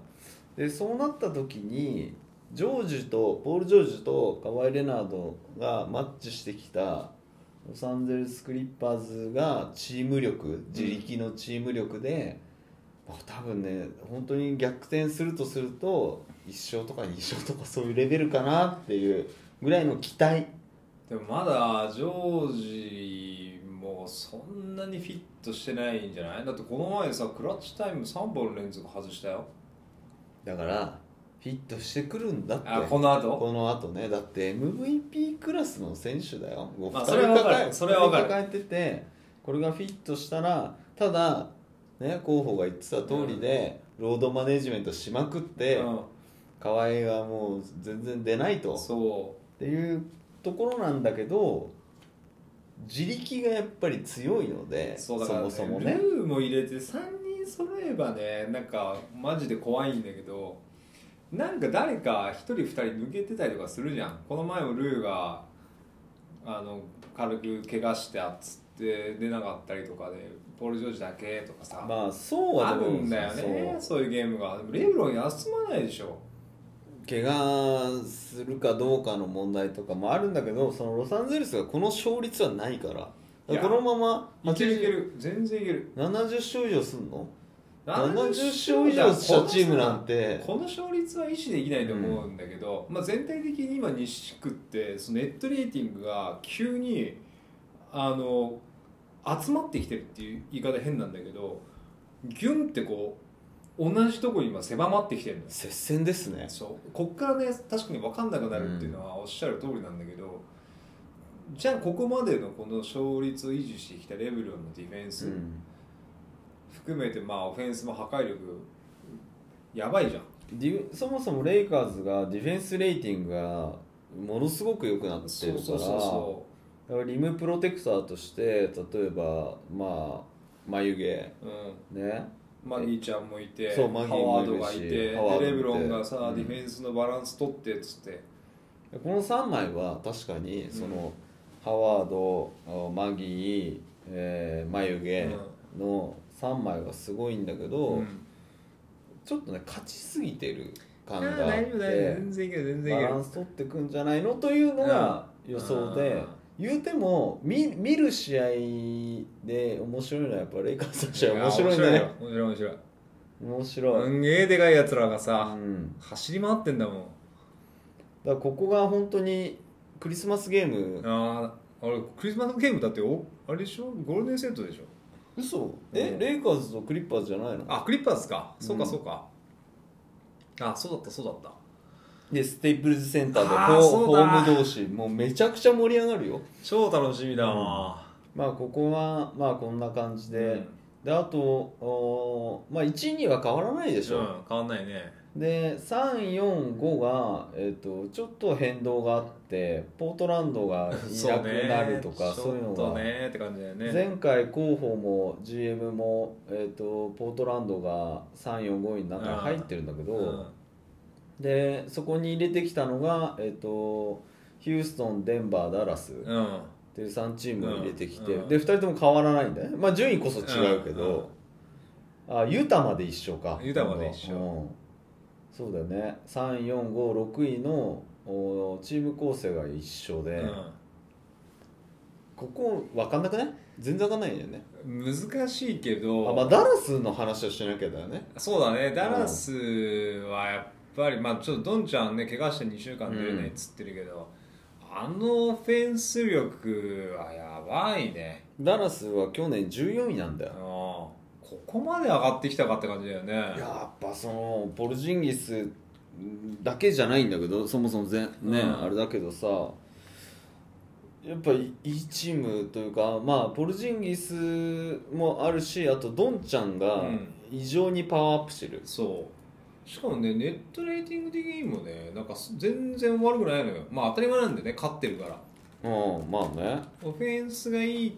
でそうなった時にジョージとポール・ジョージとカワイ・レナードがマッチしてきたロサンゼルス・クリッパーズがチーム力自力のチーム力で、まあ多分ね本当に逆転するとすると1勝とか2勝とかそういうレベルかなっていうぐらいの期待。でもまだジョージもそんなにフィットしてないんじゃない？だってこの前さクラッチタイム3本連続外したよ。だからフィットしてくるんだって。あこの後？この後ね。だって MVP クラスの選手だよ。まあそれはわかる。それはわかる。抱えててこれがフィットしたらただね候補が言ってた通りで、ロードマネジメントしまくって、う河合がもう全然出ないと。ん、そっていうところなんだけど自力がやっぱり強いのうでそうだから、ね、もそもね。ルーも入れて3人揃えばねなんかマジで怖いんだけどなんか誰か1人2人抜けてたりとかするじゃん。この前もルーがあの軽く怪我してあっつって出なかったりとかでポール・ジョージだけとかさ、まあそうはあるんだよねそういうゲームが。でもレブロン休まないでしょ。怪我するかどうかの問題とかもあるんだけどそのロサンゼルスがこの勝率はないから。このままいけるいけ80る。全然いける。70勝以上すんの？70 70勝以上したチームなんて。この勝率は維持できないと思うんだけど、まあ、全体的に今西地区ってそのネットレーティングが急にあの集まってきてるっていう言い方変なんだけどギュンってこう同じとこに今狭まってきてるのよ。接戦ですね。そう。こっからね確かに分かんなくなるっていうのはおっしゃる通りなんだけど、じゃあここまでのこの勝率を維持してきたレブロンのディフェンス、うん含めてまあオフェンスも破壊力やばいじゃん。ディフそもそもレイカーズがディフェンスレーティングがものすごく良くなってるからリムプロテクターとして例えばまあ眉毛う、うん、ね。マギーちゃんもいてそうマギーハもいるしワードがいてハワードもいて。でレブロンがさ、うん。ディフェンスのバランス取ってっつって。この3枚は確かにその、ハワードあマギー、えー眉毛の3枚はすごいんだけど、うん。ちょっとね勝ちすぎてる感があって全然いける全然いける。バランス取ってくんじゃないのというのが予想で言うても見見る試合で面白いのはやっぱレイカーズの試合面白いね面白い面白い面白い、すんげえでかいやつらがさ、うん、走り回ってんだもん。だからここが本当にクリスマスゲーム。あああれクリスマスゲームだっておあれでしょ？ゴールデンセットでしょ？嘘？え、うん。レイカーズとクリッパーズじゃないの？あクリッパーズか。そうかうん。そうか、あそうだったそうだった。でステイプルズセンターであーホホそうだ。ーム同士。もうめちゃくちゃ盛り上がるよ。超楽しみだわ、まあここはまあこんな感じで、うん。であとおーまあ1位には変わらないでしょ、うん、変わんないねで345が、えー、とちょっと変動があってポートランドがいなくなるとかそう,、いうのが、ねって感じだよね。前回候補も GM も、えー、とポートランドが345位の中に入ってるんだけど、うん。でそこに入れてきたのが、えー、とヒューストンデンバーダラスっうん。ていう3チームを入れてきて、うん。で2人とも変わらないんだよね。まあ順位こそ違うけど、あユタまで一緒か。ユタまで一緒。うんそうだよね。3456位のおチーム構成が一緒で、ここ分かんなくない？全然分かんないんだよね。うん難しいけど。あ、まあ、ダラスの話をしなきゃだよね。そうだね。ダラスはやっぱりまあちょっとドンちゃんね怪我して2週間出れないっつってるけど、あのフェンス力はやばいね。ダラスは去年14位なんだよ。うんここまで上がってきたかって感じだよね。やっぱそのポルジンギスだけじゃないんだけどそもそもぜね、うん。あれだけどさやっぱりいいチームというかまあポルジンギスもあるしあとドンちゃんがうん。異常にパワーアップしてる、そう。しかもねネットレーティング的にもねなんか全然悪くないのよ。まあ当たり前なんでね勝ってるから。うんまあね。オフェンスがいい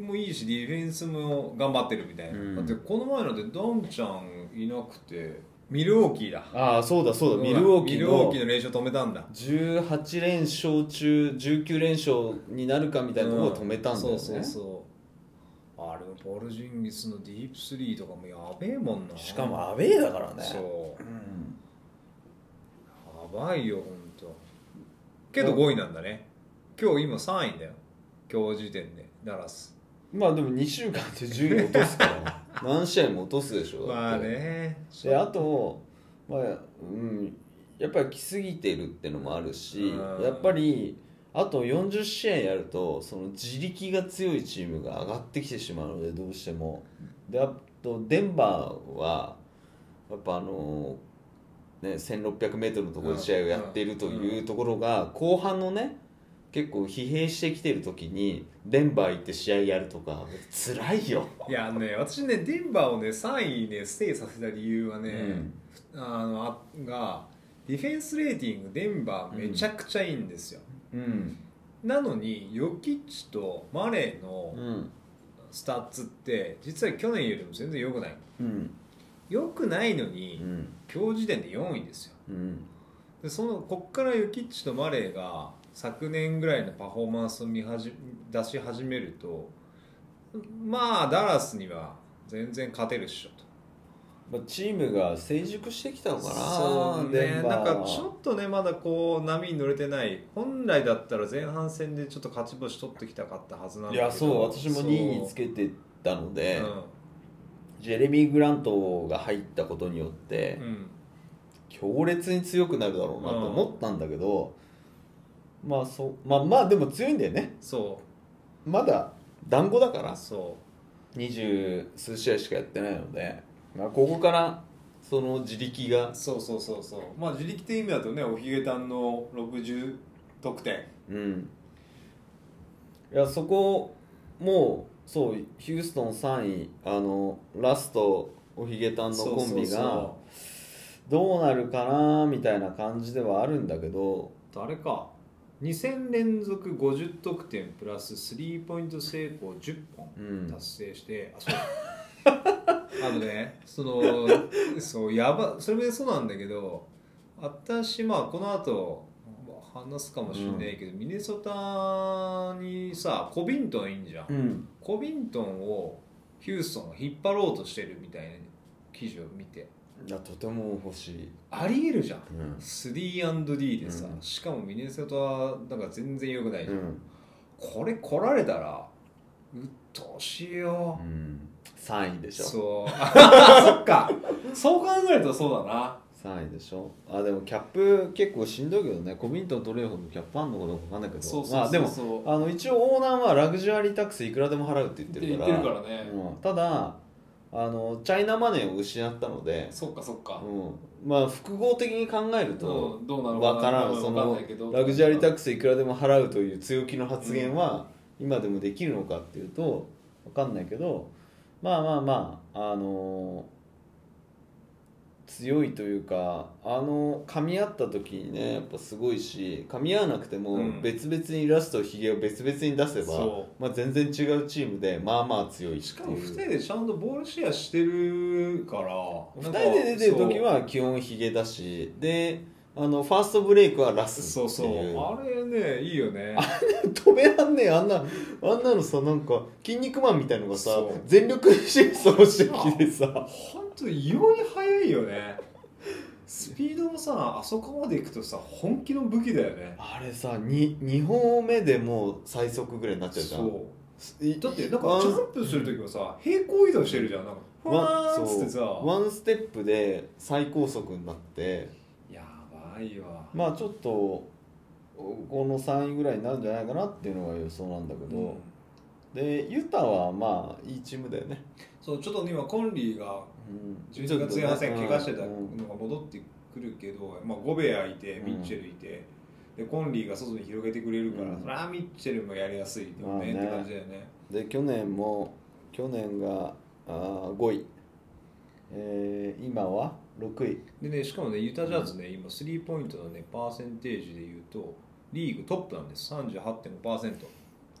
もいいしディフェンスも頑張ってるみたいな、うん。だってこの前なんてドンちゃんいなくてミルウォーキーだ。ああそうだそうだ。ミルウォーキミルウォーーのキーの練習止めたんだ。18連勝中19連勝になるかみたいなところを止めたんだよね、うんそうそうそう。あれポルジンギスのディープスリーとかもやべえもんな。しかもアウェーだからね。そう。うん。やばいよ本当。けど5位なんだね。今日今3位だよ。今日時点でダラスまあでも2週間で順位落とすから *laughs* 何試合も落とすでしょまあね。であと、まあうん、やっぱり来すぎてるってのもあるしうん。やっぱりあと40試合やるとその自力が強いチームが上がってきてしまうのでどうしても。であとデンバーはやっぱあのね 1600m のところで試合をやっているというところが後半のね結構疲弊してきてる時にデンバー行って試合やるとか辛いよ、いやね私ねデンバーをね3位ねステイさせた理由はね、あのあがディフェンスレーティングデンバーめちゃくちゃいいんですよ、うん。なのにヨキッチとマレーうのん。スタッツって実は去年よりも全然良くない。うん。良くないのうに、ん。今日時点で4位ですよ。うん。でそのこっからヨキッチとマレーが昨年ぐらいのパフォーマンスを見はじ出し始めるとまあダラスには全然勝てるっしょと。まあ、チームが成熟してきたのかなそうねなんかちょっとねまだこう波に乗れてない。本来だったら前半戦でちょっと勝ち星取ってきたかったはずなんだけど。いやそう私も2位につけけてたので、うジェレミー・グラントが入ったことによって、ん、うん。強烈に強くなるだろうなと思ったんだけど、まあそうまあまあでも強いんだよね。そまだ団子だから。う。そ二十数試合しかやってないので、まあ、ここからその自力が。うそうそうそうそう。まあ自力的意味だとねおひげたんの60得点。うん。いやそこもうそうヒューストン3位あのラストおひげたんのコンビそうそうがどうなるかなみたいな感じではあるんだけど。そうあれか2戦連続50得点プラススリーポイント成功10本うん。達成して、あそう。*laughs* あのねそのそうやばそれもそうなんだけど私まあこの後まあ話すかもしれないけど、ミネソタにさコビントンいいんじゃん、うん。コビントンをヒューストンが引っ張ろうとしてるみたいな記事を見ていやとても欲しい、ありえるじゃん。うん。3&D でさ、うん。しかもミネソタはなんか全然良くないじゃん、うん。これ来られたらうっとうしいよ、うん、3位でしょ。そう。あそっか。そう考えるとそうだな。3位でしょ。あでもキャップ結構しんどいけどね。コミントン取れるほどキャップあんのかどうか分かんないけど。まあでもあの一応オーナーはラグジュアリータックスいくらでも払うって言ってるから。言ってるからね。うん、ただあのチャイナマネーを失ったので、そっかそっか。うん、まあ複合的に考えるとうんどうなの分からん。うんそのわかんないけど。ラグジュアリータックスいくらでも払うという強気の発言は今でもできるのかっていうと分かんないけどまあまあまああの強いというかあの噛み合った時にねやっぱすごいし噛み合わなくてもうん。別々にラストヒゲを別々に出せば、そまあ、全然違うチームでまあまあ強いっていう。しかも2人でちゃんとボールシェアしてるから2人で出てる時は基本ヒゲだし。であのファーストブレイクはラスそう。そうっていう。あれねいいよね。*laughs* 止めらんねえ。あんなあんなのさなんか「筋肉マン」みたいのがさそう。全力疾走してきてさ。本当異様に速いよね。スピードもさあそこまで行くとさ本気の武器だよね。あれさ 2, 2本目でもう最速ぐらいになっちゃうじゃん。そう。いだってなんかジャンプする時はさ平行移動してるじゃん。なんかワンってさ。ワンステップで最高速になって。やばいわ。まあちょっとこの3位ぐらいになるんじゃないかなっていうのが予想なんだけど、うんでユタはまあいいチームだよね、そうちょっと今コンリーがうん。12月前半戦怪我してたうんのが戻ってくるけど、まあ、ゴベアいてミッチェルいて、でコンリーが外に広げてくれるから、うん。それはミッチェルもやりやすいよね,、って感じだよね。で去年も去年があ5位、えー今は6位。でねしかもねユタジャズね今スリーポイントのねパーセンテージでいうとリーグトップなんです。38.5%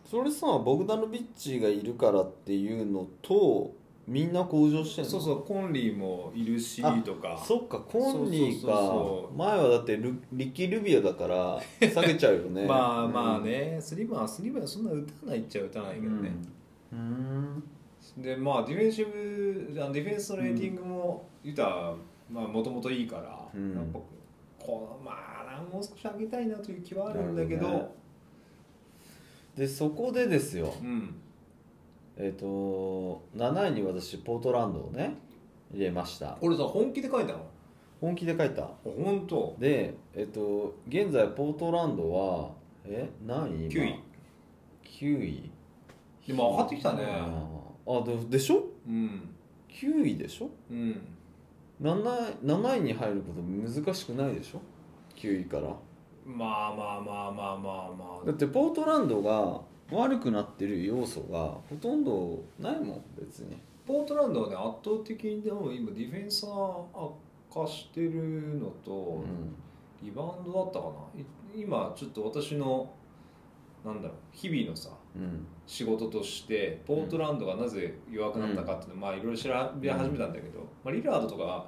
それさボグダノビッチがいるからっていうのとみんな向上してんの？そうそうコンリーもいるしあとか。そっかコンリーか。前はだってルリッキー・ルビアだから下げちゃうよね。*laughs* まあまあね、スリーバーはスリーバーはそんな打たないっちゃ打たないけどね、うん。でまあディフェンシブあディフェンスのレーティングもユタまあもともといいから、うん。このまあもう少し上げたいなという気はあるんだけどでそこでですよ。うん。えっ、と7位に私ポートランドをね入れました。これさ本気で書いたの？本気で書いた。本当？でえっ、と現在ポートランドはえ何位？今9位9位。でも上がってきたね。あででしょ？うん。9位でしょ？うん。7位 ,7 位に入ること難しくないでしょ？9位からまあまあまあまあまあまあ。だってポートランドが悪くなってる要素がほとんどないもん別に。ポートランドはね圧倒的にでも今ディフェンスが悪化してるのと、リバウンドだったかな。い今ちょっと私のなんだろう日々のさうん。うん仕事としてポートランドがなぜ弱くなったかっていうのを、まあいろいろ調べ始めたんだけど、まあ、リラードとか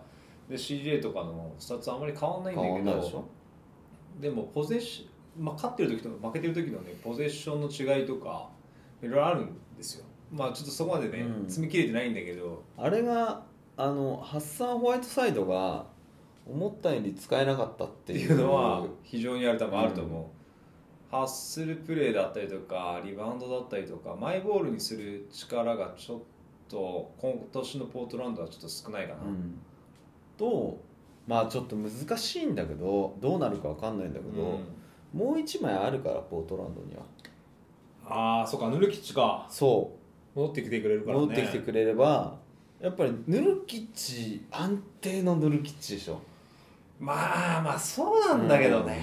で CJ とかのスタッツあんまり変わんないんだけどでもポゼッション、まあ、勝ってる時と負けてる時のねポゼッションの違いとかいろいろあるんですよ。まあちょっとそこまでね、うん。積み切れてないんだけど。あれがあのハッサンホワイトサイドが思ったより使えなかったっってていいううのは非常にある多分あると思う、ハッスルプレーだったりとかリバウンドだったりとかマイボールにする力がちょっと今年のポートランドはちょっと少ないかな、うん。とまあちょっと難しいんだけどどうなるかわかんないんだけど、うん。もう一枚あるからポートランドには。ああそっかヌルキッチか。そ戻ってきてくれるうからね。戻ってきてくれればやっぱりヌルキッチ安定のヌルキッチでしょ。まあまあそうなんだけどね、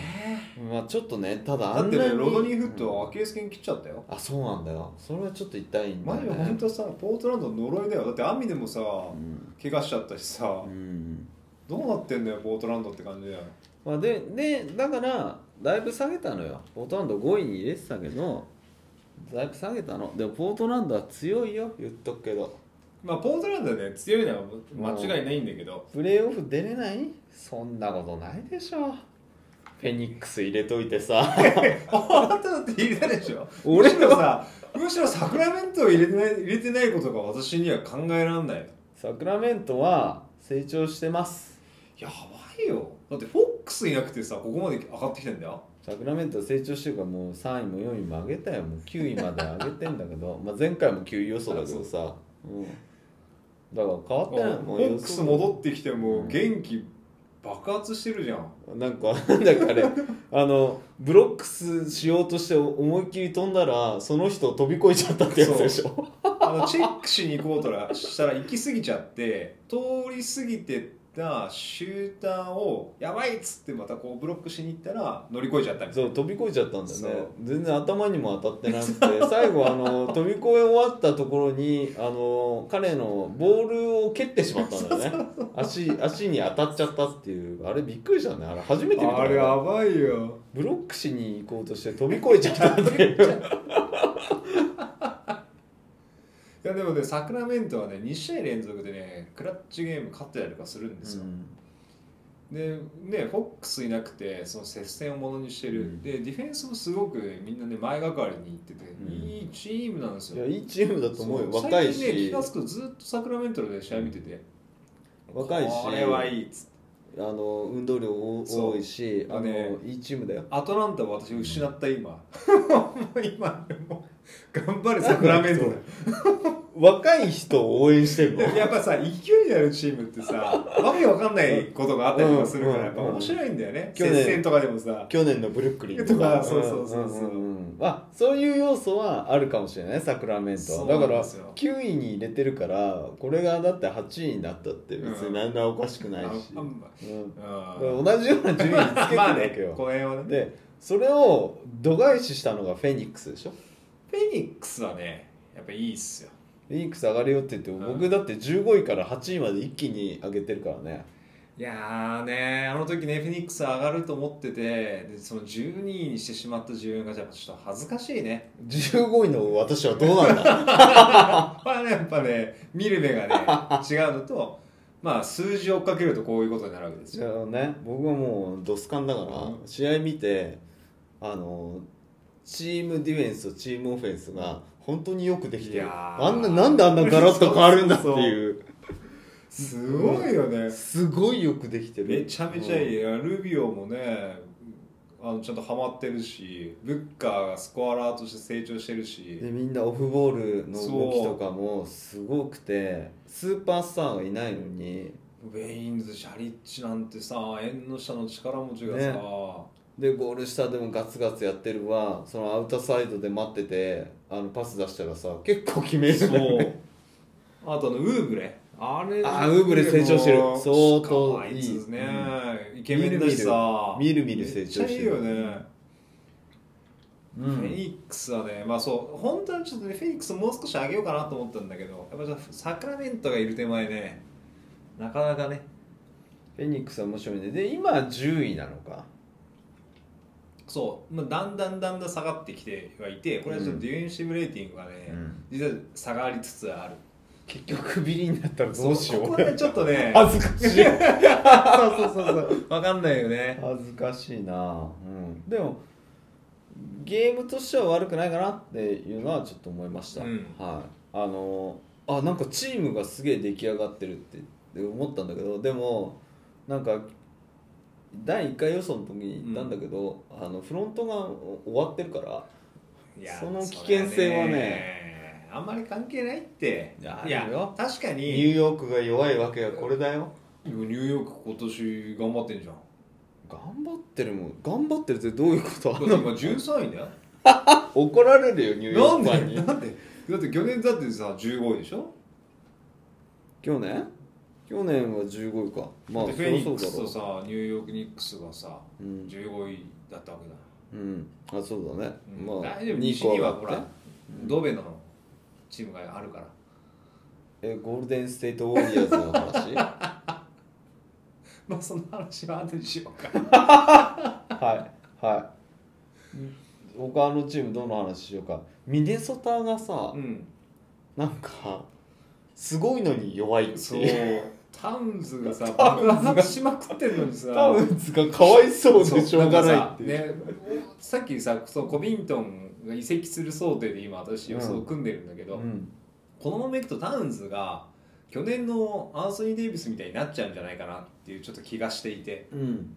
まあちょっとねただあだってんなにねロドニー・フットはアキレス腱切っちゃったよ。あそうなんだよ。それはちょっと痛いんだよ。前ねは本当さポートランドの呪いだよ。だってアミでもさうん。怪我しちゃったしさ。うんどうなってんだよポートランドって感じだよ。まあ、ででだからだいぶ下げたのよ。ポートランド5位に入れてたけどだいぶ下げたの。でもポートランドは強いよ。言っとくけど。まあポートランドはね強いのは間違いないんだけど。プレーオフ出れない？そんなことないでしょ。フェニックス入れといてさ。あなただって入れたでしょ。俺はむしろさむしろサクラメントを入れてない入れてないことが私には考えられないサクラメントは成長してますやばいよ。だってフォックスいなくてさここまで上がってきてんだよ。サクラメントは成長してるからもう3位も4位も上げたよ。もう9位まで上げてんだけど。*laughs* まあ前回も9位予想だけどさ、う。ん、だから変わってない。フもうォックス戻ってきてもう元気爆発してるじゃん。なんかなんだっけあれ。*laughs* あのブロックスしようとして思いっきり飛んだらその人を飛び越えちゃったってやつでしょ。あのチェックしに行こうとしたら行き過ぎちゃって通り過ぎてたシューターをやばいっつってまたこうブロックしに行ったら乗り越えちゃったみたいそう飛び越えちゃったんだよね。全然頭にも当たってなくて *laughs* 最後あの飛び越え終わったところにあの彼のボールを蹴ってしまったんだよね。足足に当たっちゃったっていう。あれびっくりしたね。あれ初めて見た。なあれやばいよ。ブロックしに行こうとして飛び越えちゃったっていういやでもねサクラメントはね2試合連続でねクラッチゲーム勝ってたりとかするんですよ、でねフォックスいなくてその接戦をものにしてる、うん。でディフェンスもすごくみんなね前がかりにいってて、うん。いいチームなんですよ。いやいいチームだと思うよ。若い最近ね気しが付くとずっとサクラメントで試合見てて、若いし。これはいいっつって。あの運動量多いしあのねいいチームだよ。アトランタは私失った今、*laughs* 今も。う頑張れサクラメント若い人を応援してるの？やっぱさ勢いのあるチームってさ *laughs* わけわかんないことがあったりとかするからやっぱ面白いんだよね。去年。接戦とかでもさ。去年のブルックリンとか。そうそうそうそう。あそういう要素はあるかもしれないサクラメント。だからなんですよ。9位に入れてるからこれがだって8位になったって別に何らおかしくないし、うん。同じような順位につけてるわけよ、この辺はね。でそれを度外視したのがフェニックスでしょ？フェニックスはねやっぱいいっすよフェニックス上がるよって言っても、うん。僕だって15位から8位まで一気に上げてるからね。いやーねあの時ねフェニックス上がると思っててでその12位にしてしまった自分がちょっと恥ずかしいね。15位の私はどうなんだ？これはねやっぱね見る目がね違うのとまあ数字を追っかけるとこういうことになるわけですじよね僕はもうドスカンだから、うん。試合見てあのチームディフェンスとチームオフェンスが本当によくできてる。あんななんであんなガラッと変わるんだっていう。すごいよね。すごいよくできてる。めちゃめちゃいい、ルビオもねあのちゃんとハマってるしブッカーがスコアラーとして成長してるし。でみんなオフボールの動きとかもすごくてスーパースターがいないのに。ウェインズシャリッチなんてさ縁の下の力持ちがさ、ねでゴール下でもガツガツやってるわ。そのアウトサイドで待っててあのパス出したらさ結構決める。んそう。ねあとあのウーブレ。あれあウーブレ成長してる。も相当あいつね、いイケメンだしさ。みるみる成長してる。めっちゃいいよね、うフェニックスはねまあそう本当はちょっとねフェニックスもう少し上げようかなと思ったんだけどやっぱちょっとサクラメントがいる手前ねなかなかね。フェニックスは面白いね。で今10位なのかそう、まあ、だんだんだんだん下がってきてはいてこれはちょっとディフェンシブレーティングがね、うん。実は下がりつつある。結局ビリになったらどうしよう。ここはねちょっとね *laughs* 恥ずかしい。*laughs* そうそうそうそう。分かんないよね。恥ずかしいな。うん。でもゲームとしては悪くないかなっていうのはちょっと思いました、うん。はい。あのあなんかチームがすげえ出来上がってるって思ったんだけどでもなんか第1回予想の時に言ったんだけど、あのフロントが終わってるからいやその危険性はねあんまり関係ないって。いやあるよ。ニ確かに。ューヨークが弱いわけはこれだよ。ニューヨーク今年頑張ってんじゃん。頑張ってるもん。頑張ってるってどういうことだって今13位だよ。*laughs* 怒られるよニューヨークファンに。でなんで？だって去年だってさ15位でしょ？去年？去年は15位か。まあフェニックスとさニューヨークニックスがさううん、15位だったわけだ、うん、あそうだね、うん。まあ大丈夫二西にはほらドベのチームがあるから。えゴールデンステートウォリアーズの話？*laughs* まあその話は後にしようか。*laughs* はい。はい。他のチームどの話しようか。ミネソタがさ、うん。なんかすごいのに弱いっていう。タウンズがさタウンズが爆発しまくってんのにさ。タウンズがかわいそうでしょうがないってね、さっきさそうコビントンが移籍する想定で今私予想を組んでるんだけど、うん。このままいくとタウンズが去年のアンソニー・デイビスみたいになっちゃうんじゃないかなっていうちょっと気がしていて。うん、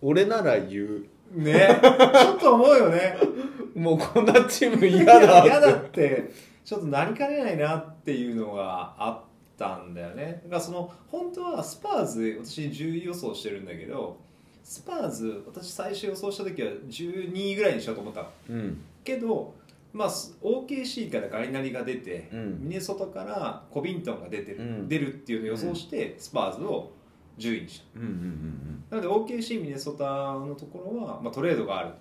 俺なら言う。ね。ちょっと思うよね。*laughs* もうこんなチーム嫌 *laughs* いだや嫌だってちょっとなりかねないなっていうのがあったんだよね。だからその本当はスパーズ私10位予想してるんだけどスパーズ私最初予想した時は12位ぐらいにしようと思ったの。うん。けど、まあ、OKC からガリナリが出て、うん。ミネソタからコビントンが出てる、うん。出るっていうのを予想して、スパーズを10位にした。うんうんうんなので OKC ミネソタのところは、まあ、トレードがある。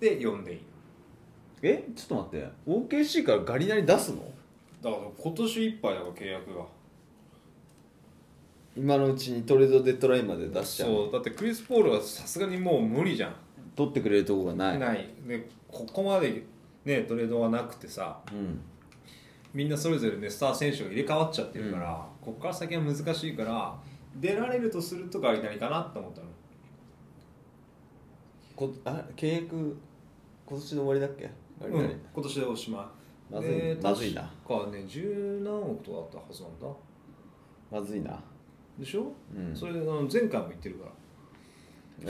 で4でいいえちょっと待って。OKC からガリナリ出すの？だから今年いっぱいだから契約が。今のうちにトレードデッドラインまで出しちゃう。そうだってクリス・ポールはさすがにもう無理じゃん。取ってくれるとこがない。ない。でここまでねトレードがなくてさうん。みんなそれぞれねスター選手が入れ替わっちゃってるから、ここから先は難しいから出られるとするとガリナリかなって思ったの。こあ契約今年の終わりだっけ？うん、今年でおしまいまずいでまずいな。確かね十何億とかだったはずなんだ。まずいな。でしょ、うん。それあの前回も言ってるから。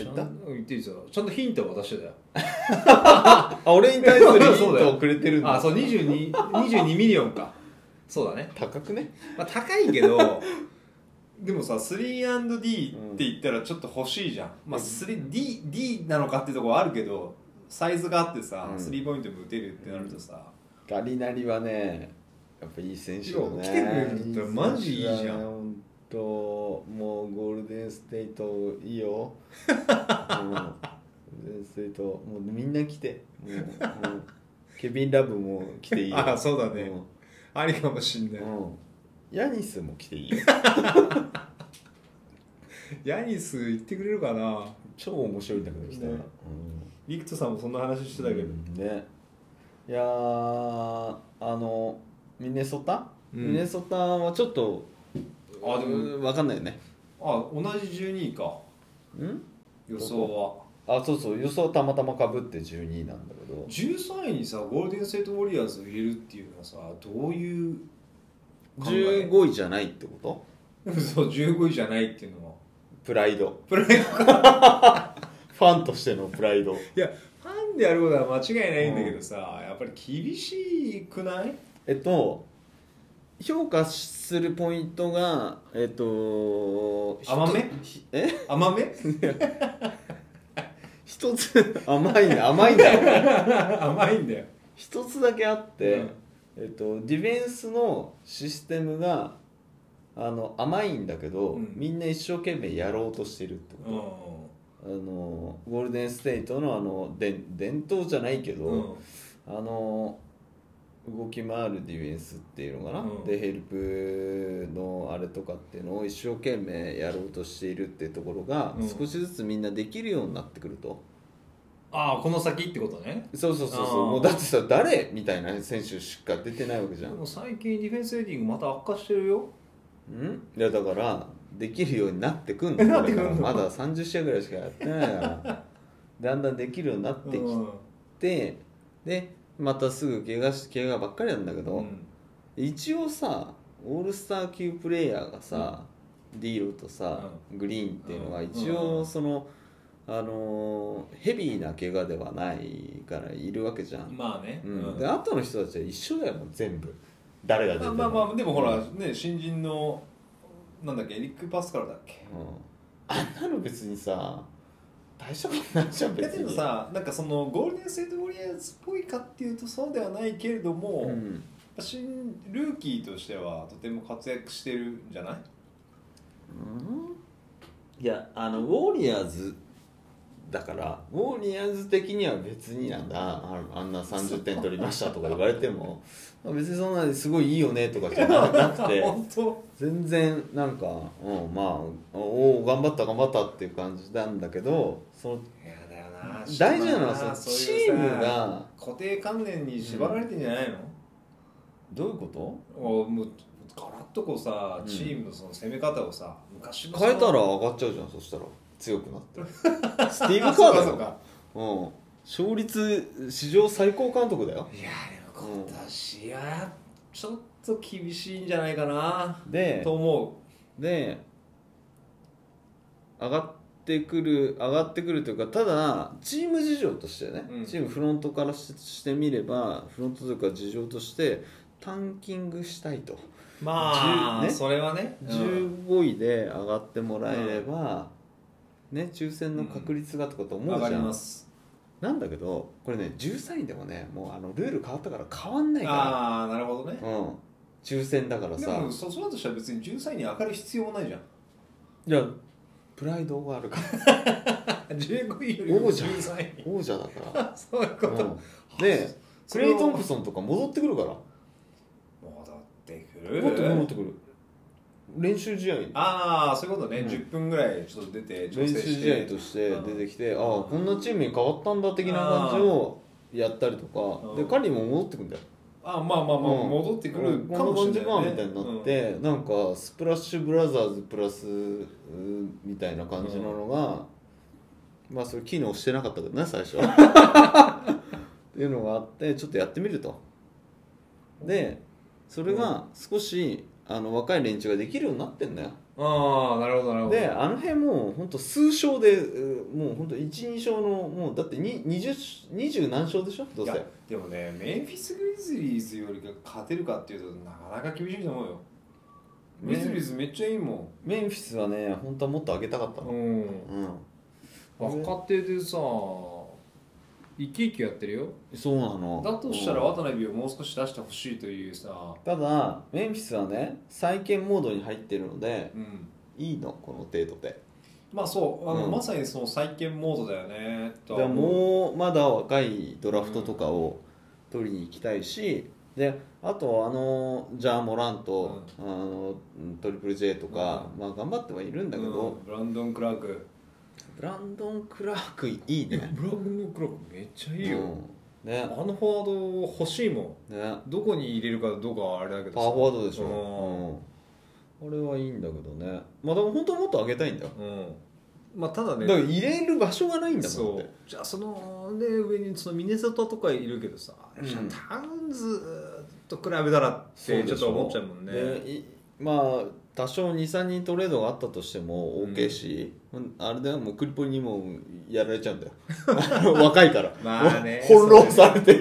言った？言っていいですよ。ちゃんとヒントを渡してたよ。*laughs* あ俺に対する *laughs* ヒントをくれてるんだ。あそう 22, 22ミリオンか。そうだね、高くね？まあ、高いけどでもさ 3&D って言ったらちょっと欲しいじゃん、まあ 3D D なのかっていうところはあるけどサイズがあってさ、うん。スリーポイントも打てるってなるとさ、ガリナリはねやっぱいい選手だね。来てくれるんだったらマジいいじゃん。選手だねほんともうゴールデンステイトいいよ、うん、ゴールデンステイトもうみんな来て。もうもうケビン・ラブも来ていいよ。*laughs* あそうだね。ありかもしんない、うん、うんヤニスも来ていいよ。*laughs* ヤニス言ってくれるかな。超面白いんだけど来たら、ねリクトさんもそんな話してたけど、うんね。いやーあのミネソタ、うん。ミネソタはちょっとあでもうん分かんないよね。あ同じ12位か。ん？予想は。あそうそう予想たまたまかぶって12位なんだけど。13位にさゴールデン・ステート・ウォリアーズを入れるっていうのはさどういう考え？15位じゃないってこと？*laughs* そう15位じゃないっていうのは。プライド。プライドい *laughs* ファンとしてのプライド。やファンであることは間違いないんだけどさ、やっぱり厳しくない？えっと評価するポイントがえっと甘め？ひえ？甘め？*laughs* 一つ甘いね甘いんだよ。甘いんだよ。*laughs* 一つだけあって、うん。えっと、ディフェンスのシステムがあの甘いんだけど、うん。みんな一生懸命やろうとしてるってうんこと、あのゴールデンステイトのあの伝伝統じゃないけど、うん。あの動き回るディフェンスっていうのかな、うん。でヘルプのあれとかっていうのを一生懸命やろうとしているっていうところが、うん。少しずつみんなできるようになってくると。ああこの先ってことね。そうそうそうそう。もうだってさ誰？みたいな選手しか出てないわけじゃん。でも最近ディフェンスレーティングまた悪化してるよ。ん？いやだからできるようになってくんの？*laughs* これからまだ30試合ぐらいしかやってないからだんだんできるようになってきうん。てでまたすぐ怪我し怪我ばっかりなんだけど、うん。一応さオールスター級プレイヤーがさ、ディーロとさ、グリーンっていうのはうん。一応その、あのーヘビーな怪我ではないからいるわけじゃん、まあね、うん。で後の人たちは一緒だよもう全部。誰が出ても。まあまあまあでもほらね新人のなんだっけ？エリック・パスカルだっけ？うん。あんなの別にさ大したことないじゃん別にでもさなんかそのゴールデン・ステート・ウォリアーズっぽいかっていうとそうではないけれども、うん。新ルーキーとしてはとても活躍してるんじゃない？いやあのウォーリアーズだからウォーリアーズ的には別になんだああんな30点取りましたとか言われても別にそんなにすごいいいよねとかじゃななくて *laughs* 全然なんか、うん、まあおお頑張った頑張ったっていう感じなんだけどそのいやだよな大事なのはそのチームが固定観念に縛られてんじゃないの、どういうこと？おもうガラッとこうさうんチームのその攻め方をさ昔の変えたら上がっちゃうじゃんそしたら強くなって *laughs* スティーブ・あカーだよ。そうん、勝率史上最高監督だよ。いやでも今年はちょっと厳しいんじゃないかな。でと思で上がってくる上がってくるというかただチーム事情としてね、うん。チームフロントからししてみればフロントというか事情としてタンキングしたいと、うまあ、10ね。それはね、うん。15位で上がってもらえれば、ね抽選の確率がとかと思うじゃん、ます。なんだけどこれね13位でもねもうあのルール変わったから変わんないかああなるほどね。らうん。抽選だからでさもそそうだとしたら別に13位に上がる必要もないじゃん。いやプライドがあるから。*laughs* 15位よりも王者。13位。王者だから。*laughs* そういうこと、うん。でクレイ・トンプソンとか戻ってくるから。戻ってくる。戻ってくる戻ってくる練習試合ああそういうことね、うん。10分ぐらいちょっと出て調練習試合として出てきて、ああこんなチームに変わったんだ的な感じをやったりとか。うん。でカリーも戻ってくんだよ。あまあまあまあ、うん。戻ってくるうんかもしれない、ね、こんな感じかみたいになって、なんかスプラッシュブラザーズプラスうんみたいな感じなのが、まあそれ機能してなかったけどね最初 *laughs* っていうのがあってちょっとやってみると。でそれが少しあの若い連中ができるようになってんだよ。ああなるほどなるほど。であの辺もう本当数勝でうもう本当12勝のもうだってに 20, 20何勝でしょ？どうせ。でもねメンフィス・グリズリーズよりが勝てるかっていうとなかなか厳しいと思うよ。グリズリーズめっちゃいいもメンフィスはね本当はもっと上げたかったの。んうん。うん。若手でさ生き生きやってるよ。そうなの。だとしたらうん渡辺をもう少し出してほしいというさ。ただメンフィスはね再建モードに入ってるのでうん。いいの？この程度で。まあそうあの、うん。まさにその再建モードだよねとでは思う。もうまだ若いドラフトとかを取りに行きたいし、であとあのジャー・モラント、あのトリプル J とか、まあ、頑張ってはいるんだけど、うん。ブランドン・クラークブランドン・クラークいいね。ブランドン・クラークめっちゃいいよ、うん。ね。あのフォワード欲しいもん。ね。どこに入れるかどうかはあれだけどパワーフォワードでしょ、うん。うん、あれはいいんだけどね。まあでも本当はもっと上げたいんだよ。うん。まあただね。だから入れる場所がないんだもんそって。うじゃあそのね上にそのミネソタとかいるけどさ、うん。タウンズと比べたらってちょっと思っちゃうもんね。まあ多少23人トレードがあったとしても OK し、あれだよもうクリポリにもやられちゃうんだよ。*laughs* 若いから。まあね *laughs* 翻弄されて。っ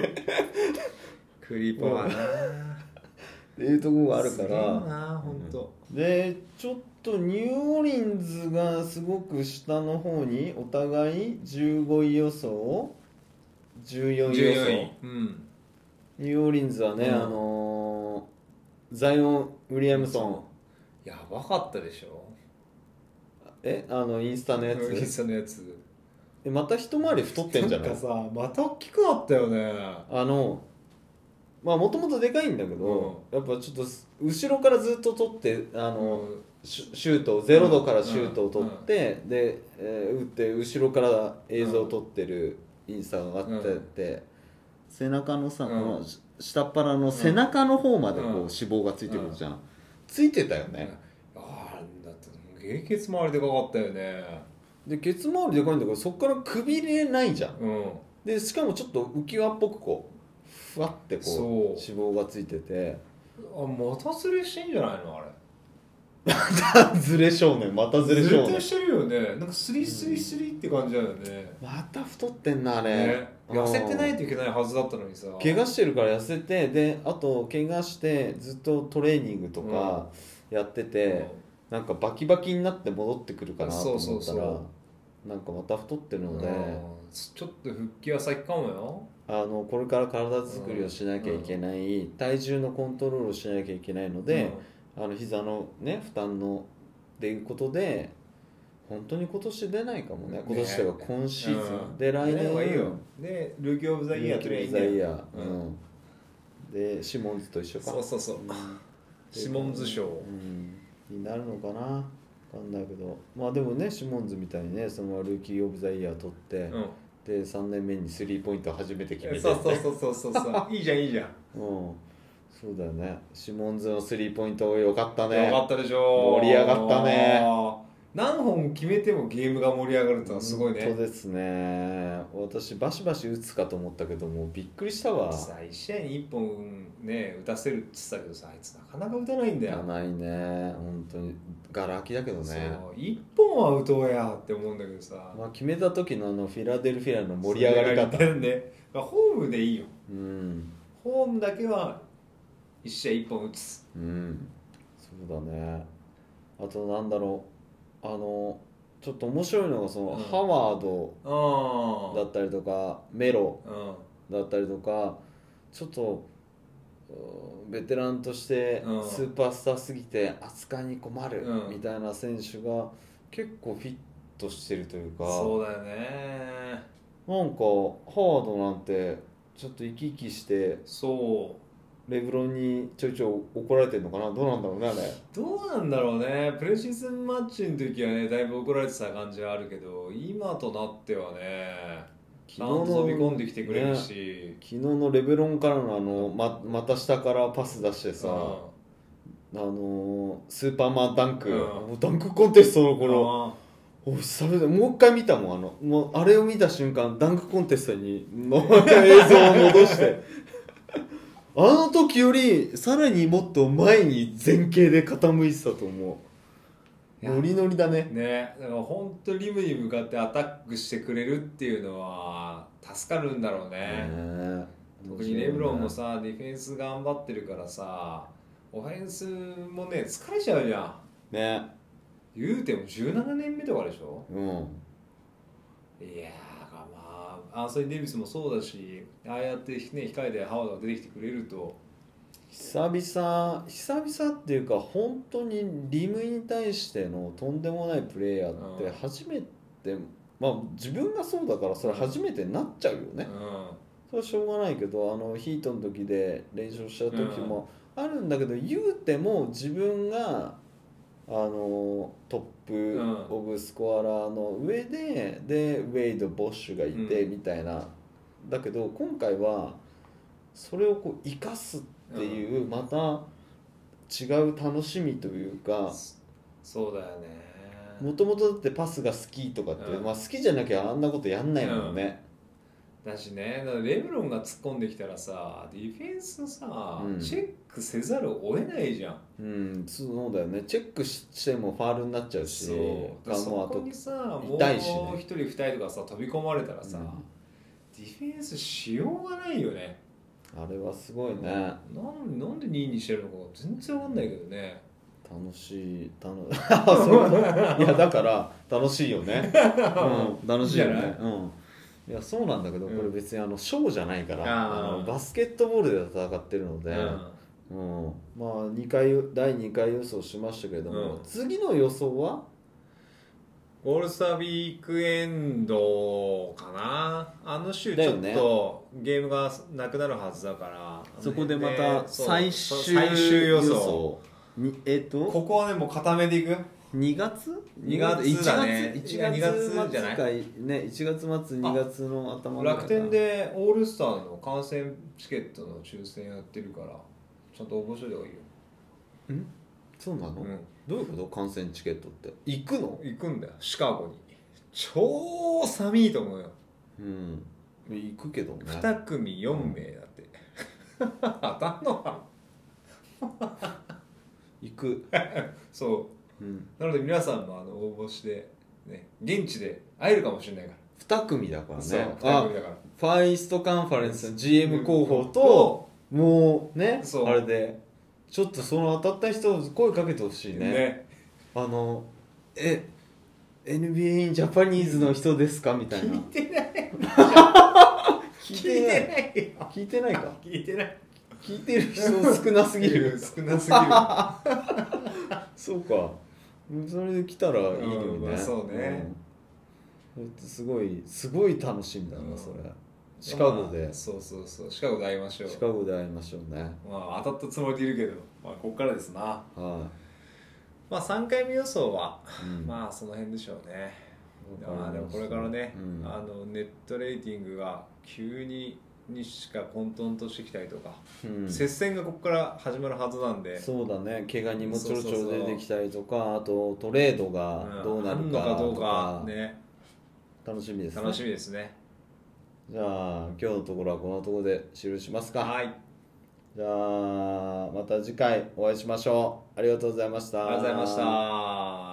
*laughs* クリポはな。ていうところがあるから。な本当、でちょっとニューオリンズがすごく下の方にお互い15位予想14位予14想位。うん。ニューオリンズはね、うん。あのーザイオン・ウィリアムソンやばかったでしょ。えあのインスタのや *laughs* インつスタのやつ。えまた一回り太ってんじゃない？なんかさまた大きくなったよね。あのまあもともとでかいんだけど、やっぱちょっと後ろからずっと取ってあの、シュシュートを0度からシュートを取って、で、えー打って後ろから映像を撮ってるインスタが上がって。て、背中のさ、うん。この下っ腹の背中の方までこううん。脂肪がついてくるじゃん、ついてたよね、ああだって芸血周りでかかったよね。でケツ周りでかいんだけどそこからくびれないじゃん。うん。でしかもちょっと浮き輪っぽくこうふわってこう脂肪がついてて。あまたずれしてんじゃないのあれ。ズレ少年またズレ少年。ずれしてるよね。なんかスリスリスリって感じだよね。また太ってんなあれ、ね痩せてないといけないはずだったのにさ。怪我してるから痩せてであと怪我してずっとトレーニングとかやってて、なんかバキバキになって戻ってくるかなと思ったらそうそうそなんかまた太ってるので、うん。ちょっと復帰は先かもよ。あのこれから体作りをしなきゃいけない、体重のコントロールをしなきゃいけないので、あの膝のね負担のっていうことで本当に今年出ないかもね。ね。今年というか今シーズン、うんで来年。はいいよでルーキー・オブ・ザ・イヤーとりゃいいんだよザイヤー、うん。うん、でシモンズと一緒か。そうそうそう。*laughs* シモンズ賞。うん、になるのかな。分かんないけど。まあでもねシモンズみたいにねそのルーキー・オブ・ザ・イヤー取って、うん。で3年目にスリーポイント初めて決めて。そうそうそうそうそう。そ *laughs* ういいじゃんいいじゃん。うん。そうだよね。シモンズのスリーポイントよかったね。よかったでしょ盛り上がったね何本決めてもゲームが盛り上がるってのはすごいね。本当ですね。私バシバシ打つかと思ったけどもびっくりしたわ。さ1試合に1本ね打たせるって言ってたけどさあいつなかなか打たないんだよ。ないね。本当にガラ空きだけどそうね1本は打とうやって思うんだけどさ。まあ、決めた時のあのフィラデルフィアの盛り上がり方。ねまあホームでいいよ。うん。ホームだけは1試合1本打つ。うん。そうだね。あとなんだろうあのちょっと面白いのがその、うん。ハワードあだったりとかメロうん。だったりとかちょっとうんベテランとしてうん。スーパースターすぎて扱いに困るうん。みたいな選手が結構フィットしてるというかそうだよね。なんかハワードなんてちょっと生き生きしてそうレブロンにちょいちょい怒られてるのかな？どうなんだろうねあれ。どうなんだろうね。プレシーズンマッチの時はねだいぶ怒られてた感じはあるけど今となってはねちゃんと飛び込んできてくれるし、昨日のレブロンからのあのままた下からパス出してさ、あのースーパーマンダンク、うん。ダンクコンテストのうん。頃お久々でもう一回見たもんあのもうあれを見た瞬間ダンクコンテストにの *laughs* 映像を戻してあの時よりさらにもっと前に前傾で傾いてたと思いうや。ノリノリだね。ね。だから本当リムに向かってアタックしてくれるっていうのは助かるんだろうね、ね特にレブロンもさディフェンス頑張ってるからさオフェンスもね疲れちゃうじゃん。ね。言うても17年目とかでしょ？うん。いやアンソニー・デイビスもそうだしああやってね控えでハワードが出てきてくれると。久々久々っていうか本当にリムに対してのとんでもないプレイヤーってうん。初めて、まあ自分がそうだからそれ初めてになっちゃうよね、うそれはしょうがないけどあのヒートの時で練習した時もあるんだけど、言うても自分があのトップうん。オブスコアラーの上で、でウェイドボッシュがいてうん。みたいな、だけど今回はそれをこう生かすっていう、また違う楽しみというかんそうだよね。もともとだってパスが好きとかって、うん。まあ、好きじゃなきゃあんなことやんないもんね。だしねレブロンが突っ込んできたらさディフェンスさ、うん。チェックせざるを得ないじゃん。うん、そうだよね。チェックしてもファールになっちゃうしそう。だからそことにさもう痛いしね。一人二人とかさ飛び込まれたらさ、うん。ディフェンスしようがないよね。あれはすごいね。なんなんで2位にしてるのか全然わかんないけどね。楽しい。楽 *laughs* そう。いやだから楽しいよね、うん、楽しいよね。うんいやそうなんだけど、うん。これ別にあのショーじゃないからあのバスケットボールで戦ってるので、うん。うん。まあ2回第2回予想しましたけれども、うん。次の予想は？オールスターウィークエンドかな。あの週ちょっとゲームがなくなるはずだからそこでまねた最終最終予想。想。にえっと？ここはねもう固めていく？2月？2月だね。1月？いや2月1じゃない？ね1月末2月の頭楽天でオールスターの観戦チケットの抽選やってるからちゃんと応募しといた方がいいよ、そうなの、うん、どういうこと？観戦チケットって。行くの？行くんだよ。シカゴに。超寒いと思うよ。うん。行くけどね。2組4名だって。*laughs* 当たんのか行く、*laughs* そううん、なので皆さんもあの応募して、ね、現地で会えるかもしれないから、2組だからそうね2あ組だから。ファーイーストカンファレンスの GM 候補とともうねそう。あれでちょっとその当たった人声かけてほしいね。ね。あのえ NBA ジャパニーズの人ですか？みたいな。聞いてない聞聞いてない。よ聞いてないか？聞いてない。聞いてる人少なすぎる。少なすぎる。*laughs* そうかそれで来たらいいのにね、うんまあそうね。うん。すごいすごい楽しみだな、うん。それ。シカゴで、まあそうそうそう。シカゴで会いましょう。シカゴで会いましょうね。まあ当たったつもりでいるけど、まあ、ここからですな。はまあ3回目予想は、まあその辺でしょうね。まあでもこれからね、うん。あのネットレーティングが急ににしか混沌としてきたりとか、うん。接戦がここから始まるはずなんで。そうだね。怪我にもちょろちょろ出てきたりとかあとトレードがどうなるかのか。どうかとかね。楽しみですね。楽しみですね。じゃあ今日のところはこのところで終了しますか。はい。じゃあまた次回お会いしましょう。ありがとうございました。ありがとうございました